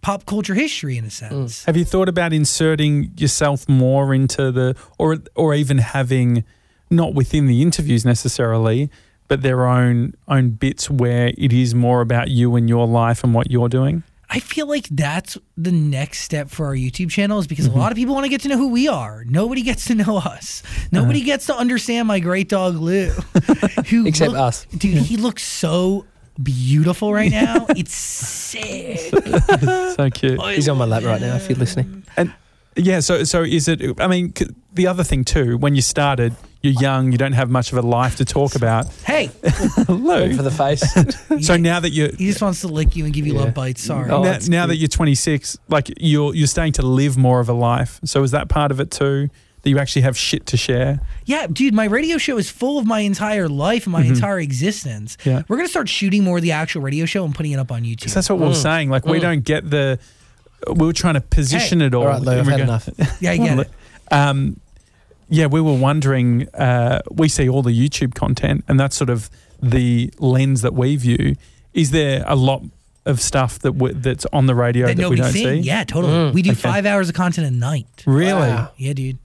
[SPEAKER 3] pop culture history in a sense.
[SPEAKER 1] Have you thought about inserting yourself more into the, or or even having, not within the interviews necessarily, but their own own bits where it is more about you and your life and what you're doing?
[SPEAKER 3] I feel like that's the next step for our YouTube channel is because a mm-hmm. lot of people want to get to know who we are. Nobody gets to know us. Nobody uh-huh. gets to understand my great dog Lou. who
[SPEAKER 2] Except
[SPEAKER 3] look-
[SPEAKER 2] us.
[SPEAKER 3] Dude, he looks so beautiful right now. it's sick.
[SPEAKER 1] So cute.
[SPEAKER 2] He's on my lap right now. If you're oh, listening,
[SPEAKER 1] And yeah, so so is it? I mean, c- the other thing too, when you started, you're young, you don't have much of a life to talk about.
[SPEAKER 3] Hey,
[SPEAKER 1] Hello.
[SPEAKER 2] for the face.
[SPEAKER 1] So now that you're
[SPEAKER 3] he just wants to lick you and give you
[SPEAKER 2] Yeah.
[SPEAKER 3] love bites. Sorry.
[SPEAKER 2] Oh,
[SPEAKER 1] now,
[SPEAKER 2] that's
[SPEAKER 1] now that you're 26, like you're you're starting to live more of a life. So is that part of it too? That you actually have shit to share?
[SPEAKER 3] Yeah, dude, my radio show is full of my entire life and my entire existence.
[SPEAKER 1] Mm-hmm. Yeah.
[SPEAKER 3] We're gonna start shooting more of the actual radio show and putting it up on YouTube.
[SPEAKER 1] that's what we we're saying. Like we don't get the. We were trying to position
[SPEAKER 3] Hey.
[SPEAKER 1] it all.
[SPEAKER 2] All right, Lou, I've had
[SPEAKER 1] regard-
[SPEAKER 2] enough.
[SPEAKER 3] yeah, I get it.
[SPEAKER 1] Um, yeah, we were wondering. Uh, we see all the YouTube content, and that's sort of the lens that we view. Is there a lot of stuff that we, that's on the radio
[SPEAKER 3] That
[SPEAKER 1] that, we don't
[SPEAKER 3] seen.
[SPEAKER 1] see?
[SPEAKER 3] Yeah, totally.
[SPEAKER 2] Mm,
[SPEAKER 3] we do
[SPEAKER 1] okay.
[SPEAKER 3] five hours of content a night.
[SPEAKER 1] Really?
[SPEAKER 2] Wow.
[SPEAKER 3] Yeah, dude.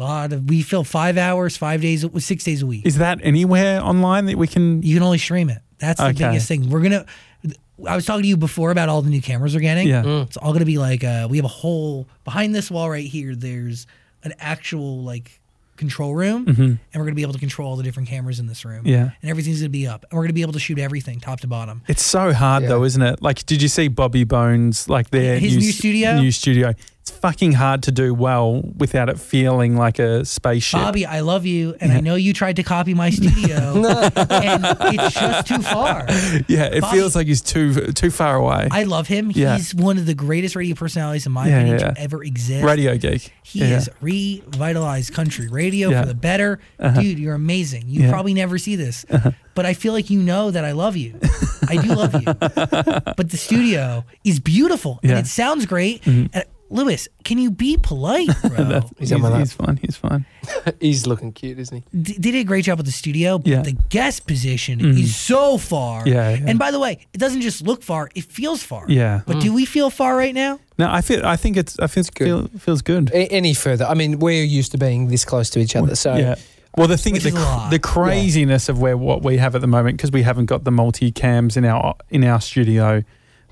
[SPEAKER 3] A lot of we fill five hours, five days, six days a week.
[SPEAKER 1] Is that anywhere online that we can?
[SPEAKER 3] you can only stream it. That's the biggest thing. We're gonna. I was talking to you before about all the new cameras we're getting.
[SPEAKER 1] Yeah.
[SPEAKER 2] Mm.
[SPEAKER 3] It's all gonna be like uh, we have a whole behind this wall right here. There's an actual like control room, and we're gonna be able to control all the different cameras in this room.
[SPEAKER 1] Mm-hmm. Yeah.
[SPEAKER 3] and everything's gonna be up, and we're gonna be able to shoot everything top to bottom.
[SPEAKER 1] It's so hard
[SPEAKER 2] Yeah.
[SPEAKER 1] though, isn't it? Like, did you see Bobby Bones? Like their
[SPEAKER 3] His new
[SPEAKER 1] s-
[SPEAKER 3] studio?
[SPEAKER 1] New studio. It's fucking hard to do well without it feeling like a spaceship.
[SPEAKER 3] Bobby, I love you, and I know you tried to copy my studio, and it's just too far.
[SPEAKER 1] yeah, it
[SPEAKER 3] Bobby-
[SPEAKER 1] feels like he's too too far away.
[SPEAKER 3] I love him.
[SPEAKER 1] Yeah.
[SPEAKER 3] He's one of the greatest radio personalities, in my
[SPEAKER 1] Yeah,
[SPEAKER 3] opinion,
[SPEAKER 1] yeah.
[SPEAKER 3] to ever exist.
[SPEAKER 1] Radio geek.
[SPEAKER 3] He
[SPEAKER 1] Yeah.
[SPEAKER 3] has revitalized country radio
[SPEAKER 1] Yeah.
[SPEAKER 3] for the better. Uh-huh. Dude, you're amazing. You
[SPEAKER 1] Yeah.
[SPEAKER 3] probably never see this, uh-huh. but I feel like you know that I love you. I do love you. but the studio is beautiful
[SPEAKER 1] Yeah.
[SPEAKER 3] and it sounds great. Mm-hmm. And Lewis, can you be polite, bro?
[SPEAKER 2] He's on
[SPEAKER 1] he's fine. He's fine.
[SPEAKER 2] He's looking cute, isn't he?
[SPEAKER 3] D- they did a great job with the studio, but
[SPEAKER 1] Yeah.
[SPEAKER 3] The guest position mm. is so far.
[SPEAKER 1] Yeah, yeah.
[SPEAKER 3] And by the way, it doesn't just look far; it feels far.
[SPEAKER 1] Yeah.
[SPEAKER 3] But mm. do we feel far right now?
[SPEAKER 1] No, I feel. I think it's. I feel
[SPEAKER 2] good.
[SPEAKER 1] feel, feels good.
[SPEAKER 2] A- any further? I mean, we're used to being this close to each other, so
[SPEAKER 1] yeah. Well, the thing
[SPEAKER 3] Which
[SPEAKER 1] the,
[SPEAKER 3] is
[SPEAKER 1] the craziness of where what we have at the moment because we haven't got the multi cams in our in our studio,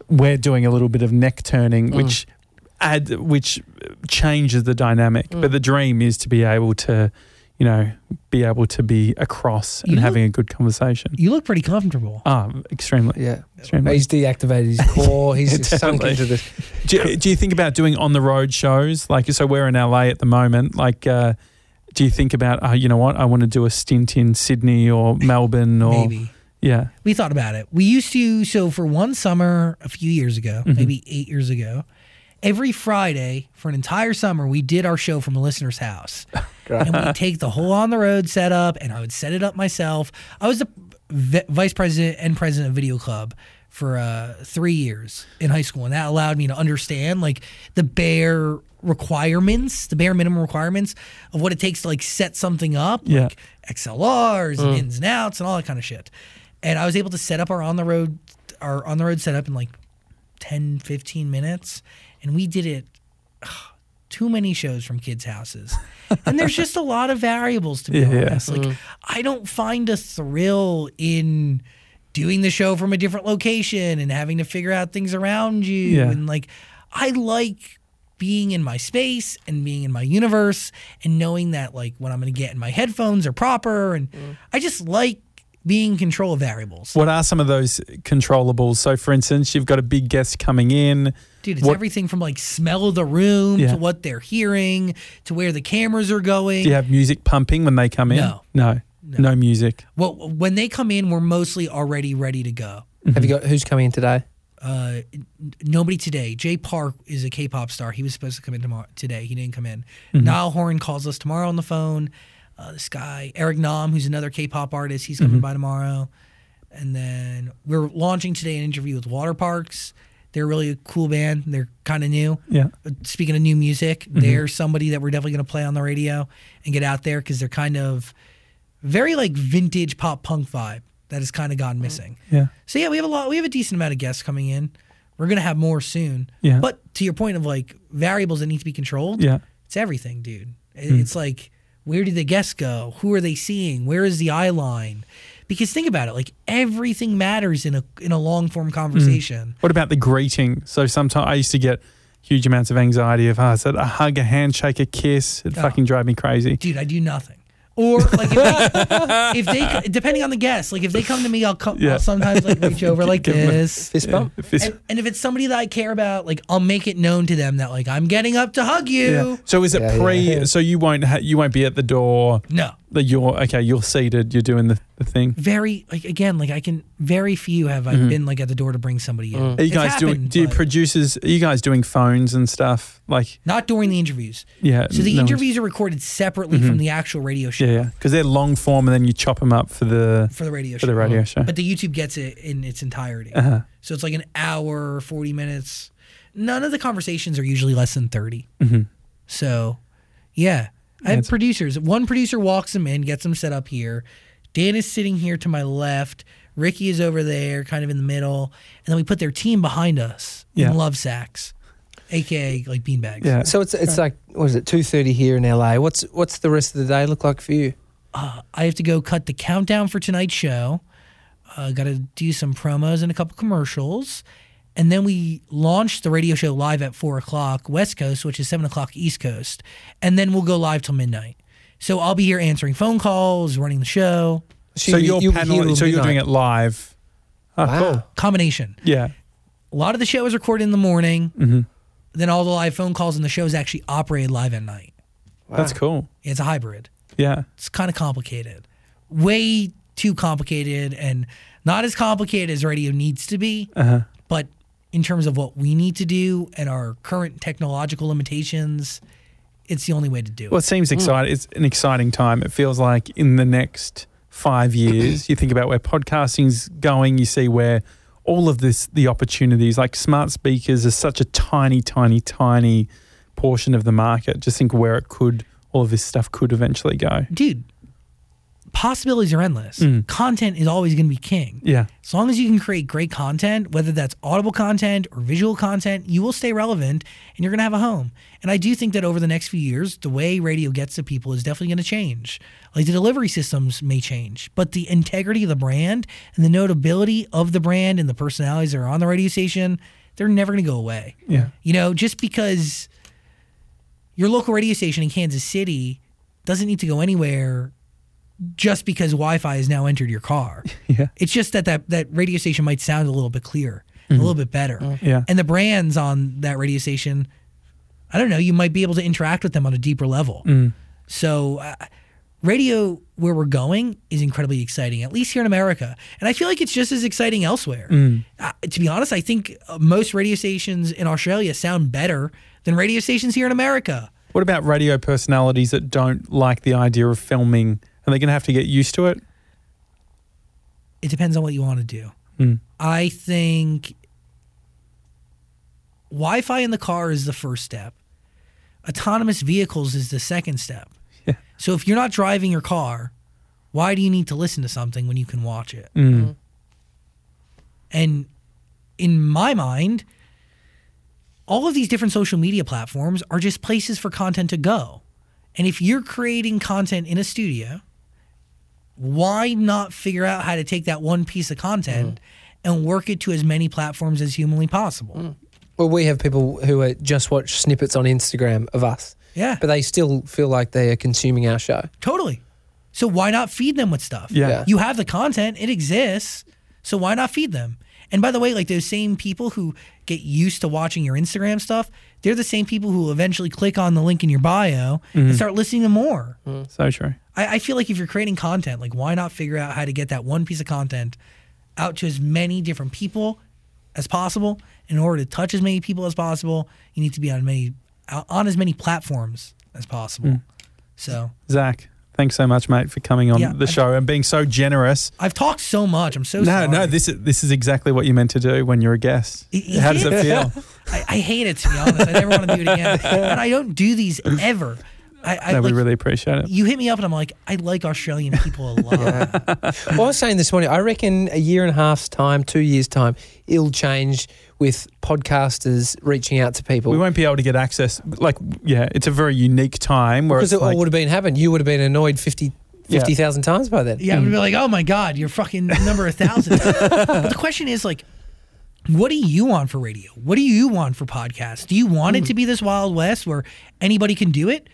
[SPEAKER 1] we're doing a little bit of neck turning, mm. which add which changes the dynamic. But the dream is to be able to, you know, be able to be across and
[SPEAKER 3] You
[SPEAKER 1] having a good conversation.
[SPEAKER 3] You look pretty comfortable.
[SPEAKER 1] Ah, extremely.
[SPEAKER 2] yeah.
[SPEAKER 1] Extremely.
[SPEAKER 2] He's deactivated his core. He's
[SPEAKER 1] Yeah,
[SPEAKER 2] sunk into the.
[SPEAKER 1] do, you, do you think about doing on the road shows? Like, so we're in LA at the moment. Like, uh, do you think about, oh, you know what? I want to do a stint in Sydney or Melbourne or
[SPEAKER 3] Maybe.
[SPEAKER 1] yeah,
[SPEAKER 3] We thought about it. We used to, so for one summer a few years ago,
[SPEAKER 1] Mm-hmm.
[SPEAKER 3] maybe eight years ago, every Friday for an entire summer, we did our show from a listener's house. and we'd take the whole on the road setup and I would set it up myself. I was the v- vice president and president of Video Club for uh, three years in high school. And that allowed me to understand like the bare requirements, the bare minimum requirements of what it takes to like set something up,
[SPEAKER 1] Yeah.
[SPEAKER 3] like XLRs and ins and outs and all that kind of shit. And I was able to set up our on the road, our on the road setup in like 10, 15 minutes. And we did it too many shows from kids' houses. and there's just a lot of variables to be
[SPEAKER 1] Yeah.
[SPEAKER 3] honest. Like mm-hmm. I don't find a thrill in doing the show from a different location and having to figure out things around you
[SPEAKER 1] Yeah.
[SPEAKER 3] and like I like being in my space and being in my universe and knowing that like what I'm going to get in my headphones are proper and mm. I just like being control of variables.
[SPEAKER 1] What are some of those controllables? So, for instance, you've got a big guest coming in.
[SPEAKER 3] Dude, it's
[SPEAKER 1] What-
[SPEAKER 3] everything from like smell of the room
[SPEAKER 1] Yeah.
[SPEAKER 3] to what they're hearing to where the cameras are going.
[SPEAKER 1] Do you have music pumping when they come in?
[SPEAKER 3] No.
[SPEAKER 1] No. No, music.
[SPEAKER 3] Well, when they come in, we're mostly already ready to go.
[SPEAKER 2] Have you got who's coming in today?
[SPEAKER 3] Uh, nobody today. Jay Park is a K-pop star. He was supposed to come in tomorrow. Today, he didn't come in. Niall Horan calls us tomorrow on the phone. Uh, this guy Eric Nam, who's another K-pop artist, he's coming by tomorrow. And then we're launching today an interview with Waterparks. They're really a cool band. They're kind of new.
[SPEAKER 1] Yeah.
[SPEAKER 3] Uh, Speaking of new music, mm-hmm. they're somebody that we're definitely going to play on the radio and get out there because they're kind of very like vintage pop punk vibe that has kind of gone mm-hmm. missing.
[SPEAKER 1] Yeah.
[SPEAKER 3] So yeah, we have a lot. We have a decent amount of guests coming in. We're gonna have more soon.
[SPEAKER 1] Yeah.
[SPEAKER 3] But to your point of like variables that need to be controlled,
[SPEAKER 1] Yeah.
[SPEAKER 3] it's everything, dude. It- hmm. It's like where did the guests go? Who are they seeing? Where is the eye line? Because think about it, like everything matters in a in a long form hmm. conversation.
[SPEAKER 1] What about the greeting? So sometimes I used to get huge amounts of anxiety of, oh, is that a hug, a handshake, a kiss? It
[SPEAKER 3] Oh.
[SPEAKER 1] fucking drive me crazy.
[SPEAKER 3] Dude, I do nothing. Or like if they, if they depending on the guest, like if they come to me, I'll, come,
[SPEAKER 1] Yeah.
[SPEAKER 3] I'll sometimes like reach over like
[SPEAKER 1] Give 'em
[SPEAKER 3] this.
[SPEAKER 2] Fist bump.
[SPEAKER 1] If it's-
[SPEAKER 3] And, and if it's somebody that I care about, like I'll make it known to them that like I'm getting up to hug you.
[SPEAKER 1] yeah. So is it
[SPEAKER 2] Yeah, yeah,
[SPEAKER 1] pre?
[SPEAKER 2] yeah.
[SPEAKER 1] So you won't ha- you won't be at the door.
[SPEAKER 3] No,
[SPEAKER 1] That you're okay. You're seated. You're doing the, the thing.
[SPEAKER 3] very like again, like I can very few have I been like at the door to bring somebody in.
[SPEAKER 1] Are you
[SPEAKER 3] It's
[SPEAKER 1] guys doing? Do you producers? Are you guys doing phones and stuff? Like
[SPEAKER 3] not during the interviews.
[SPEAKER 1] yeah.
[SPEAKER 3] So the
[SPEAKER 1] no one's-
[SPEAKER 3] interviews are recorded separately from the actual radio show
[SPEAKER 1] Yeah, yeah. Because they're long form, and then you chop them up for the
[SPEAKER 3] for the radio show for
[SPEAKER 1] the radio show.
[SPEAKER 3] But the YouTube gets it in its entirety.
[SPEAKER 1] Uh-huh.
[SPEAKER 3] So it's like an hour, 40 minutes. None of the conversations are usually less than 30.
[SPEAKER 1] Mhm.
[SPEAKER 3] So, yeah. I have producers. One producer walks them in, gets them set up here. Dan is sitting here to my left. Ricky is over there, kind of in the middle. And then we put their team behind us
[SPEAKER 1] Yeah.
[SPEAKER 3] in love sacks, aka like beanbags.
[SPEAKER 1] Yeah.
[SPEAKER 2] So it's it's like what is it? Two thirty here in LA. What's what's the rest of the day look like for you?
[SPEAKER 3] uh, I have to go cut the countdown for tonight's show. Uh, Got to do some promos and a couple commercials. And then we launch the radio show live at four o'clock West Coast, which is seven o'clock East Coast. And then we'll go live till midnight. So I'll be here answering phone calls, running the show.
[SPEAKER 1] So
[SPEAKER 2] you-
[SPEAKER 1] you're
[SPEAKER 2] you'll
[SPEAKER 1] panel. So you're doing it live. Oh,
[SPEAKER 2] Wow.
[SPEAKER 1] cool.
[SPEAKER 3] Combination.
[SPEAKER 1] Yeah.
[SPEAKER 3] A lot of the show is recorded in the morning.
[SPEAKER 1] Mhm.
[SPEAKER 3] Then all the live phone calls and the show is actually operated live at night.
[SPEAKER 1] That's cool.
[SPEAKER 3] It's a hybrid.
[SPEAKER 1] Yeah.
[SPEAKER 3] It's kind of complicated. Way too complicated and not as complicated as radio needs to be.
[SPEAKER 1] Uh-huh.
[SPEAKER 3] but in terms of what we need to do and our current technological limitations, it's the only way to do it.
[SPEAKER 1] Well, it seems hmm. exciting. It's an exciting time. It feels like in the next five years, you think about where podcasting's going. You see where all of this, the opportunities, like smart speakers, is such a tiny, tiny, tiny portion of the market. Just think where it could, all of this stuff could eventually go.
[SPEAKER 3] Dude, possibilities are endless.
[SPEAKER 1] Mm.
[SPEAKER 3] Content is always going to be king.
[SPEAKER 1] Yeah.
[SPEAKER 3] As long as you can create great content, whether that's audible content or visual content, you will stay relevant and you're going to have a home. And I do think that over the next few years, the way radio gets to people is definitely going to change. Like the delivery systems may change, but the integrity of the brand and the notability of the brand and the personalities that are on the radio station, they're never going to go away.
[SPEAKER 1] Yeah.
[SPEAKER 3] You know, just because your local radio station in Kansas City doesn't need to go anywhere just because Wi-Fi has now entered your car.
[SPEAKER 1] Yeah.
[SPEAKER 3] It's just that that, that radio station might sound a little bit clearer, a little bit better.
[SPEAKER 1] Yeah.
[SPEAKER 3] And the brands on that radio station, I don't know, you might be able to interact with them on a deeper level. So, uh, radio where we're going is incredibly exciting, at least here in America. And I feel like it's just as exciting elsewhere. Uh, to be honest, I think uh, most radio stations in Australia sound better than radio stations here in America.
[SPEAKER 1] What about radio personalities that don't like the idea of filming? Are they going to have to get used to it?
[SPEAKER 3] It depends on what you want to do.
[SPEAKER 1] Mm.
[SPEAKER 3] I think Wi Fi in the car is the first step, autonomous vehicles is the second step.
[SPEAKER 1] Yeah.
[SPEAKER 3] So if you're not driving your car, why do you need to listen to something when you can watch it?
[SPEAKER 1] Mm.
[SPEAKER 3] And in my mind, all of these different social media platforms are just places for content to go. And if you're creating content in a studio, why not figure out how to take that one piece of content and work it to as many platforms as humanly possible? Mm.
[SPEAKER 2] Well, we have people who are just watch snippets on Instagram of us,
[SPEAKER 3] Yeah,
[SPEAKER 2] but they still feel like they are consuming our show.
[SPEAKER 3] totally. So why not feed them with stuff?
[SPEAKER 1] Yeah.
[SPEAKER 2] Yeah.
[SPEAKER 3] You have the content, it exists. So why not feed them? And by the way, like those same people who get used to watching your Instagram stuff, they're the same people who will eventually click on the link in your bio and mm. start listening to more. Mm.
[SPEAKER 1] So true.
[SPEAKER 3] I, I feel like if you're creating content, like why not figure out how to get that one piece of content out to as many different people as possible? In order to touch as many people as possible, you need to be on many on as many platforms as possible. Hmm. So
[SPEAKER 1] Zach, thanks so much, mate, for coming on
[SPEAKER 3] Yeah,
[SPEAKER 1] the
[SPEAKER 3] I-
[SPEAKER 1] show and being so generous.
[SPEAKER 3] I've talked so much. I'm so
[SPEAKER 1] No,
[SPEAKER 3] sorry.
[SPEAKER 1] no, this is this is exactly what you meant to do when you're a guest.
[SPEAKER 3] Y-
[SPEAKER 1] How does it feel?
[SPEAKER 3] I, I hate it to be honest. I never want to do it again, and I don't do these ever. I, I
[SPEAKER 1] no, we really appreciate it.
[SPEAKER 3] you hit me up and I'm like, I like Australian people a lot.
[SPEAKER 2] Well, I was saying this morning, I reckon a year and a half's time, two years' time, it'll change with podcasters reaching out to people.
[SPEAKER 1] We won't be able to get access. Like, yeah, it's a very unique time where
[SPEAKER 2] because
[SPEAKER 1] it's
[SPEAKER 2] it all would have been happened. You would have been annoyed 50
[SPEAKER 1] Yeah.
[SPEAKER 2] 50,000 times by then.
[SPEAKER 3] Yeah, I would be like, oh my god, you're fucking number a thousand. but the question is like, what do you want for radio? What do you want for podcasts? Do you want it hmm. to be this wild west where anybody can do it?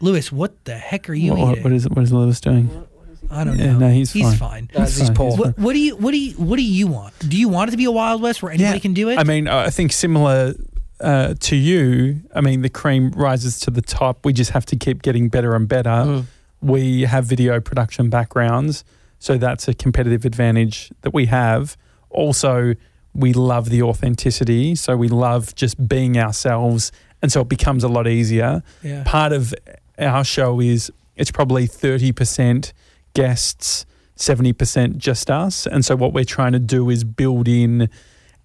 [SPEAKER 3] Lewis, what the heck are you
[SPEAKER 1] what,
[SPEAKER 3] eating?
[SPEAKER 1] What is what is Lewis doing?
[SPEAKER 3] I don't know.
[SPEAKER 1] Yeah, no, he's
[SPEAKER 3] he's
[SPEAKER 1] fine.
[SPEAKER 3] fine.
[SPEAKER 2] No,
[SPEAKER 1] He's
[SPEAKER 2] he's
[SPEAKER 1] fine,
[SPEAKER 2] Paul.
[SPEAKER 1] he's
[SPEAKER 3] What, what do you what do you what do you want? Do you want it to be a wild west where anybody can do it?
[SPEAKER 1] I mean, I think similar uh, to you. I mean, the cream rises to the top. We just have to keep getting better and better.
[SPEAKER 2] Mm.
[SPEAKER 1] We have video production backgrounds, so that's a competitive advantage that we have. Also, we love the authenticity, so we love just being ourselves, and so it becomes a lot easier.
[SPEAKER 3] yeah.
[SPEAKER 1] Part of our show is it's probably thirty percent guests, seventy percent just us, and so what we're trying to do is build in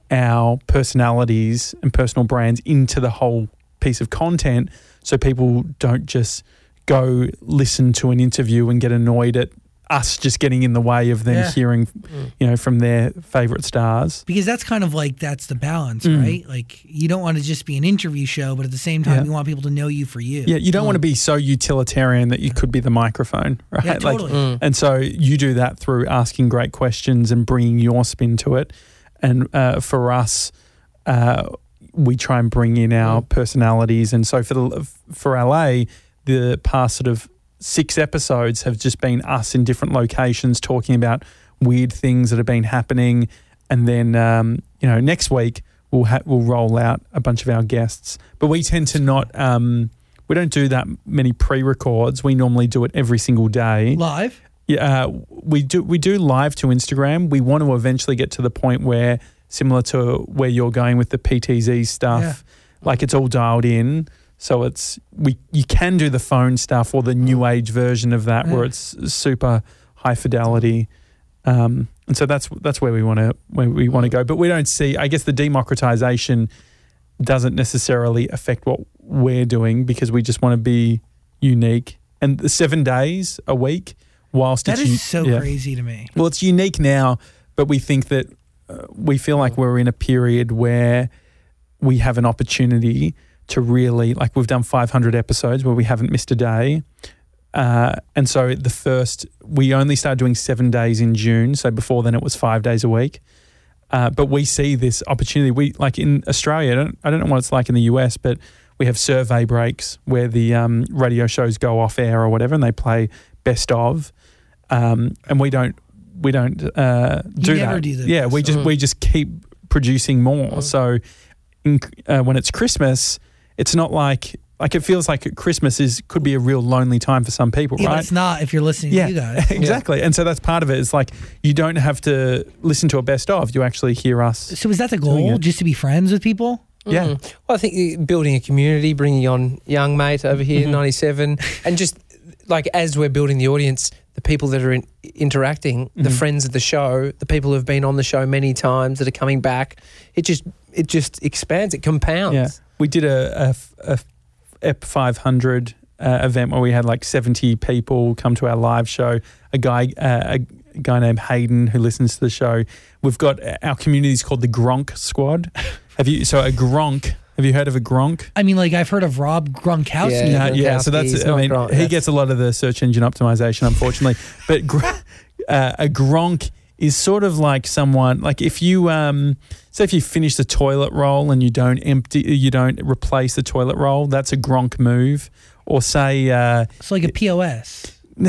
[SPEAKER 1] our personalities and personal brands into the whole piece of content so people don't just go listen to an interview and get annoyed at us just getting in the way of them
[SPEAKER 3] Yeah.
[SPEAKER 1] hearing
[SPEAKER 2] Mm.
[SPEAKER 1] you know from their favorite stars
[SPEAKER 3] because that's kind of like that's the balance,
[SPEAKER 1] Mm.
[SPEAKER 3] right? Like you don't want to just be an interview show, but at the same time,
[SPEAKER 1] Yeah.
[SPEAKER 3] you want people to know you for you.
[SPEAKER 1] yeah you don't want to be so utilitarian that you could be the microphone right
[SPEAKER 3] Yeah,
[SPEAKER 1] Like,
[SPEAKER 3] totally.
[SPEAKER 2] Mm.
[SPEAKER 1] And so you do that through asking great questions and bringing your spin to it. And uh, for us, uh, we try and bring in our personalities. And so for the for LA, the past sort of six episodes have just been us in different locations talking about weird things that have been happening. And then um, you know next week we'll ha- we'll roll out a bunch of our guests. But we tend to not. Um, we don't do that many pre-records. We normally do it every single day.
[SPEAKER 3] Live.
[SPEAKER 1] Yeah, uh, we do we do live to Instagram. We want to eventually get to the point where similar to where you're going with the PTZ stuff,
[SPEAKER 3] Yeah.
[SPEAKER 1] like it's all dialed in. So it's we you can do the phone stuff or the new age version of that where it's super high fidelity. Um, and so that's that's where we want to where we want to go. But we don't see. I guess the democratization doesn't necessarily affect what we're doing because we just want to be unique. And the seven days a week, whilst
[SPEAKER 3] That
[SPEAKER 1] it's
[SPEAKER 3] is so
[SPEAKER 1] yeah.
[SPEAKER 3] crazy to me.
[SPEAKER 1] Well, it's unique now, but we think that uh, we feel like we're in a period where we have an opportunity to really, like, we've done 500 episodes where we haven't missed a day. Uh, and so the first, we only started doing seven days in June. So before then, it was five days a week. Uh, but we see this opportunity. We like in Australia. I don't, I don't know what it's like in the US, but we have survey breaks where the um, radio shows go off air or whatever, and they play best of. Um, and we don't we don't uh, do
[SPEAKER 3] never
[SPEAKER 1] that.
[SPEAKER 3] do the
[SPEAKER 1] yeah, we just
[SPEAKER 2] of.
[SPEAKER 1] we just keep producing more.
[SPEAKER 2] Mm.
[SPEAKER 1] So in, uh, when it's Christmas, it's not like like it feels like Christmas is could be a real lonely time for some people,
[SPEAKER 3] Yeah,
[SPEAKER 1] right?
[SPEAKER 3] it's not if you're listening
[SPEAKER 1] Yeah.
[SPEAKER 3] to you guys.
[SPEAKER 1] exactly. And so that's part of it. It's like you don't have to listen to a best of. You actually hear us.
[SPEAKER 3] So is that the goal? Just to be friends with people?
[SPEAKER 1] Yeah.
[SPEAKER 2] Mm. Well, I think building a community, bringing on young mate over here,
[SPEAKER 1] Mhm.
[SPEAKER 2] 97, and just like as we're building the audience, the people that are in, interacting, the
[SPEAKER 1] Mhm.
[SPEAKER 2] friends of the show, the people who've been on the show many times that are coming back, it just it just expands, it compounds.
[SPEAKER 1] Yeah. We did a, a, f- a f- EP 500 uh, event where we had like 70 people come to our live show. A guy, uh, a guy named Hayden who listens to the show. We've got uh, our community is called the Gronk Squad. Have you? So a Gronk Have you heard of a Gronk?
[SPEAKER 3] I mean, like I've heard of Rob Gronkowski.
[SPEAKER 2] Yeah.
[SPEAKER 1] Yeah, yeah. So
[SPEAKER 2] Gronkowski is
[SPEAKER 1] that's. I mean,
[SPEAKER 2] Gronk,
[SPEAKER 1] he gets a lot of the search engine optimization, unfortunately. but gr- uh, a Gronk is sort of like someone like if you um, say if you finish the toilet roll and you don't empty, you don't replace the toilet roll. That's a Gronk move. Or say, uh,
[SPEAKER 3] It's like a POS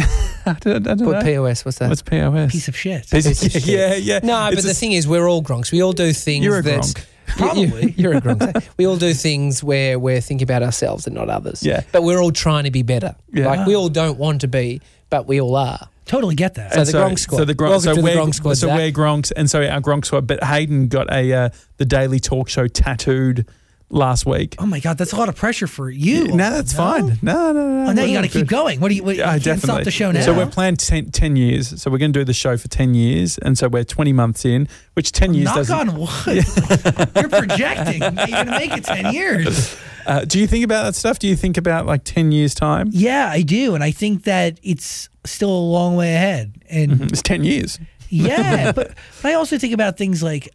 [SPEAKER 1] I don't, I don't
[SPEAKER 2] What
[SPEAKER 1] know.
[SPEAKER 2] POS? What's that?
[SPEAKER 1] What's POS?
[SPEAKER 3] piece of shit.
[SPEAKER 1] Piece of-
[SPEAKER 2] shit.
[SPEAKER 1] yeah, yeah.
[SPEAKER 2] no, but
[SPEAKER 1] It's
[SPEAKER 2] the thing is, we're all Gronks. We all do things
[SPEAKER 1] You're a
[SPEAKER 2] that
[SPEAKER 1] Gronk.
[SPEAKER 3] Probably.
[SPEAKER 2] You're a Gronk. we all do things where we're thinking about ourselves and not others.
[SPEAKER 1] Yeah.
[SPEAKER 2] But we're all trying to be better.
[SPEAKER 1] Yeah.
[SPEAKER 2] Like we all don't want to be, but we all are.
[SPEAKER 3] Totally get that.
[SPEAKER 2] So
[SPEAKER 1] And
[SPEAKER 2] the Gronk squad.
[SPEAKER 1] So the Gronk,
[SPEAKER 2] Welcome
[SPEAKER 1] so
[SPEAKER 2] to the Gronk squad,
[SPEAKER 1] So
[SPEAKER 2] Zach.
[SPEAKER 1] we're Gronks, and so our Gronk squad. But Hayden got a uh, the Daily Talk Show tattooed last week.
[SPEAKER 3] oh my god, that's a lot of pressure for you.
[SPEAKER 1] no, that's fine. No, no, no.
[SPEAKER 3] Oh, now you got to keep going. What do you? What,
[SPEAKER 1] Yeah,
[SPEAKER 3] you can't
[SPEAKER 1] definitely.
[SPEAKER 3] stop the show now.
[SPEAKER 1] So we're planned 10, 10 years. So we're going to do the show for 10 years. And so we're 20 months in, which 10 years
[SPEAKER 3] Knock
[SPEAKER 1] doesn't.
[SPEAKER 3] on wood. You're projecting. You're going to make it ten years.
[SPEAKER 1] Uh, do you think about that stuff? Do you think about like 10 years' time?
[SPEAKER 3] Yeah, I do, and I think that it's still a long way ahead. And mm-hmm.
[SPEAKER 1] It's 10 years.
[SPEAKER 3] yeah, but, but I also think about things like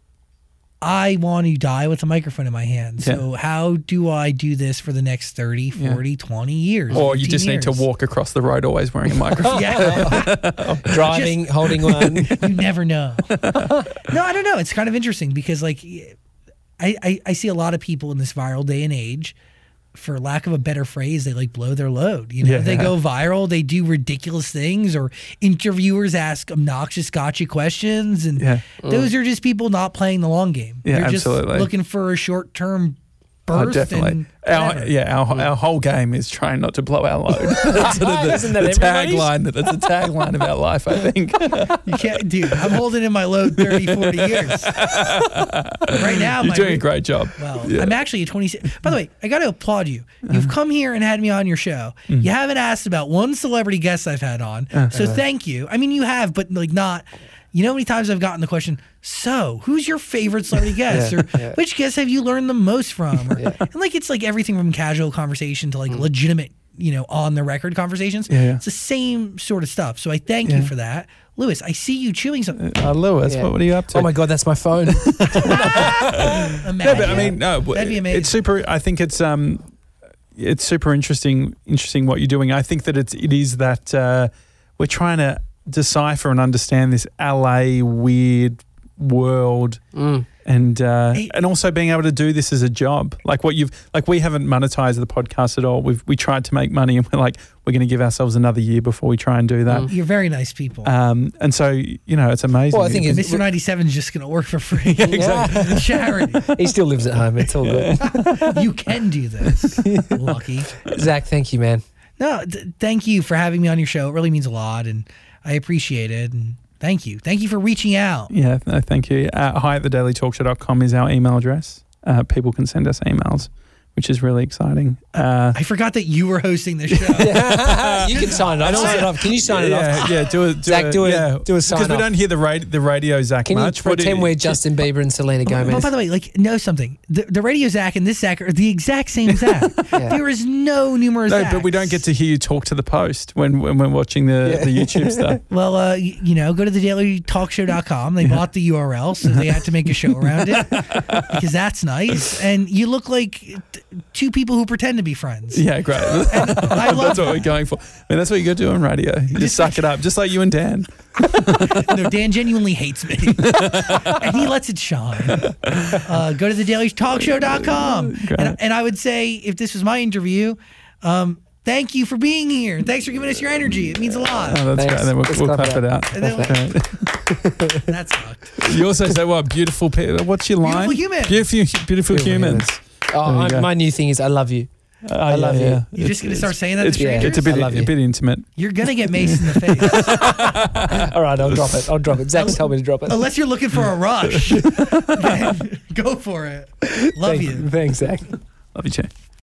[SPEAKER 3] I want to die with a microphone in my hand. So how do I do this for the next 30, 40, 20 years?
[SPEAKER 1] Or you
[SPEAKER 3] 15
[SPEAKER 1] just need to walk across the road always wearing a microphone.
[SPEAKER 3] Yeah.
[SPEAKER 2] Driving, holding one.
[SPEAKER 3] you never know. no, I don't know. It's kind of interesting because like I, I, I see a lot of people in this viral day and age, for lack of a better phrase, they like blow their load. You know,
[SPEAKER 1] Yeah.
[SPEAKER 3] they go viral, they do ridiculous things, or interviewers ask obnoxious gotcha questions, and
[SPEAKER 1] Yeah.
[SPEAKER 3] those mm. are just people not playing the long game.
[SPEAKER 1] Yeah,
[SPEAKER 3] They're
[SPEAKER 1] absolutely.
[SPEAKER 3] just looking for a short term
[SPEAKER 1] Oh, definitely.
[SPEAKER 3] And
[SPEAKER 1] Our, yeah, our, our whole game is trying not to blow our load. That's sort of the,
[SPEAKER 2] Isn't that
[SPEAKER 1] the tagline. That's the tagline of our life, I think.
[SPEAKER 3] You can't, dude. I'm holding in my load 30, 40 years. right now,
[SPEAKER 1] You're doing a great job.
[SPEAKER 3] Well,
[SPEAKER 1] Yeah.
[SPEAKER 3] I'm actually a 26. By the way, I got to applaud you. You've uh-huh. come here and had me on your show. Mm-hmm. You haven't asked about one celebrity guest I've had on. Uh-huh. so thank you. I mean, you have, but like not. You know how many times I've gotten the question, so who's your favorite celebrity guest? or which guest have you learned the most from? Or, And like it's like everything from casual conversation to like legitimate, you know, on the record conversations.
[SPEAKER 1] Yeah, yeah.
[SPEAKER 3] It's the same sort of stuff. So I thank you for that. Lewis, I see you chewing something.
[SPEAKER 1] Uh, Lewis,
[SPEAKER 2] Yeah.
[SPEAKER 1] what, what are you up to?
[SPEAKER 2] Oh my god, that's my phone.
[SPEAKER 3] Imagine.
[SPEAKER 1] No, but I mean, no,
[SPEAKER 3] That'd be amazing.
[SPEAKER 1] it's super. I think it's um, it's super interesting. Interesting what you're doing. I think that it's it is that uh, we're trying to decipher and understand this LA weird world.
[SPEAKER 2] Mm.
[SPEAKER 1] And uh, and also being able to do this as a job, like what you've like, we haven't monetized the podcast at all. We've we tried to make money, and we're like, we're going to give ourselves another year before we try and do that.
[SPEAKER 2] Mm.
[SPEAKER 3] You're very nice people.
[SPEAKER 1] Um, and so you know, it's amazing.
[SPEAKER 2] Well, I think it's-
[SPEAKER 3] Mr. 97 is just going to work for free.
[SPEAKER 2] exactly.
[SPEAKER 3] Charity.
[SPEAKER 2] he still lives at home. It's all good.
[SPEAKER 3] You can do this. Lucky.
[SPEAKER 2] Zach, thank you, man.
[SPEAKER 3] No, th- thank you for having me on your show. It really means a lot, and I appreciate it. And thank you. Thank you for reaching out.
[SPEAKER 1] Yeah, thank you. Uh, hi at the dailytalkshow.com is our email address. Uh, people can send us emails, which is really exciting. Uh,
[SPEAKER 3] I forgot that you were hosting the show.
[SPEAKER 2] you can sign it off. Sign it off. Can you sign it off?
[SPEAKER 1] yeah, do it. Do
[SPEAKER 2] Zach, do a-
[SPEAKER 1] yeah.
[SPEAKER 2] do a sign off
[SPEAKER 1] Because we don't hear the, rad- the radio, Zach,
[SPEAKER 2] Can
[SPEAKER 1] much. What do
[SPEAKER 2] pretend we're Justin Bieber and Selena
[SPEAKER 3] Well,
[SPEAKER 2] Gomez?
[SPEAKER 3] by the way, like, know something. The, the radio Zach and this Zach are the exact same Zach.
[SPEAKER 2] Yeah.
[SPEAKER 3] There is no numerous
[SPEAKER 1] No,
[SPEAKER 3] Zachs.
[SPEAKER 1] but we don't get to hear you talk to the post when, when we're watching the, the YouTube stuff.
[SPEAKER 3] Well, uh, you know, go to the dailytalkshow.com. They bought the URL, so they had to make a show around it because that's nice. And you look like t- two people who pretend to be friends.
[SPEAKER 1] Yeah, great.
[SPEAKER 3] I love
[SPEAKER 1] that's what we're going for. I mean, that's what you got to do on radio. You just suck it up, just like you and Dan.
[SPEAKER 3] No, Dan genuinely hates me, and he lets it shine. Uh, go to the dailytalkshow.com. And, and I would say, if this was my interview, um, thank you for being here. Thanks for giving us your energy. It means a lot.
[SPEAKER 1] Oh, that's
[SPEAKER 2] Thanks.
[SPEAKER 1] great. Then we'll,
[SPEAKER 2] Let's
[SPEAKER 1] we'll
[SPEAKER 2] clap
[SPEAKER 1] clap
[SPEAKER 2] it
[SPEAKER 1] it out.
[SPEAKER 3] And then-
[SPEAKER 1] Great.
[SPEAKER 3] That sucked.
[SPEAKER 1] You also say, "What beautiful? Pe- what's your line?
[SPEAKER 3] human.
[SPEAKER 1] Beautiful, beautiful,
[SPEAKER 2] Beautiful
[SPEAKER 1] humans."
[SPEAKER 2] Oh, I, my new thing is I love you.
[SPEAKER 1] Uh, oh,
[SPEAKER 2] I love you.
[SPEAKER 3] You're just going to start saying that to
[SPEAKER 1] It's,
[SPEAKER 3] strangers?
[SPEAKER 1] it's a bit,
[SPEAKER 2] I love you.
[SPEAKER 1] a bit intimate.
[SPEAKER 3] You're going to get maced in the face.
[SPEAKER 2] All right, I'll drop it. I'll drop it. Zach's told me to drop it.
[SPEAKER 3] Unless you're looking for a rush. then go for it. Love
[SPEAKER 2] Thank-
[SPEAKER 3] you.
[SPEAKER 2] Thanks, Zach.
[SPEAKER 1] Love you, Che.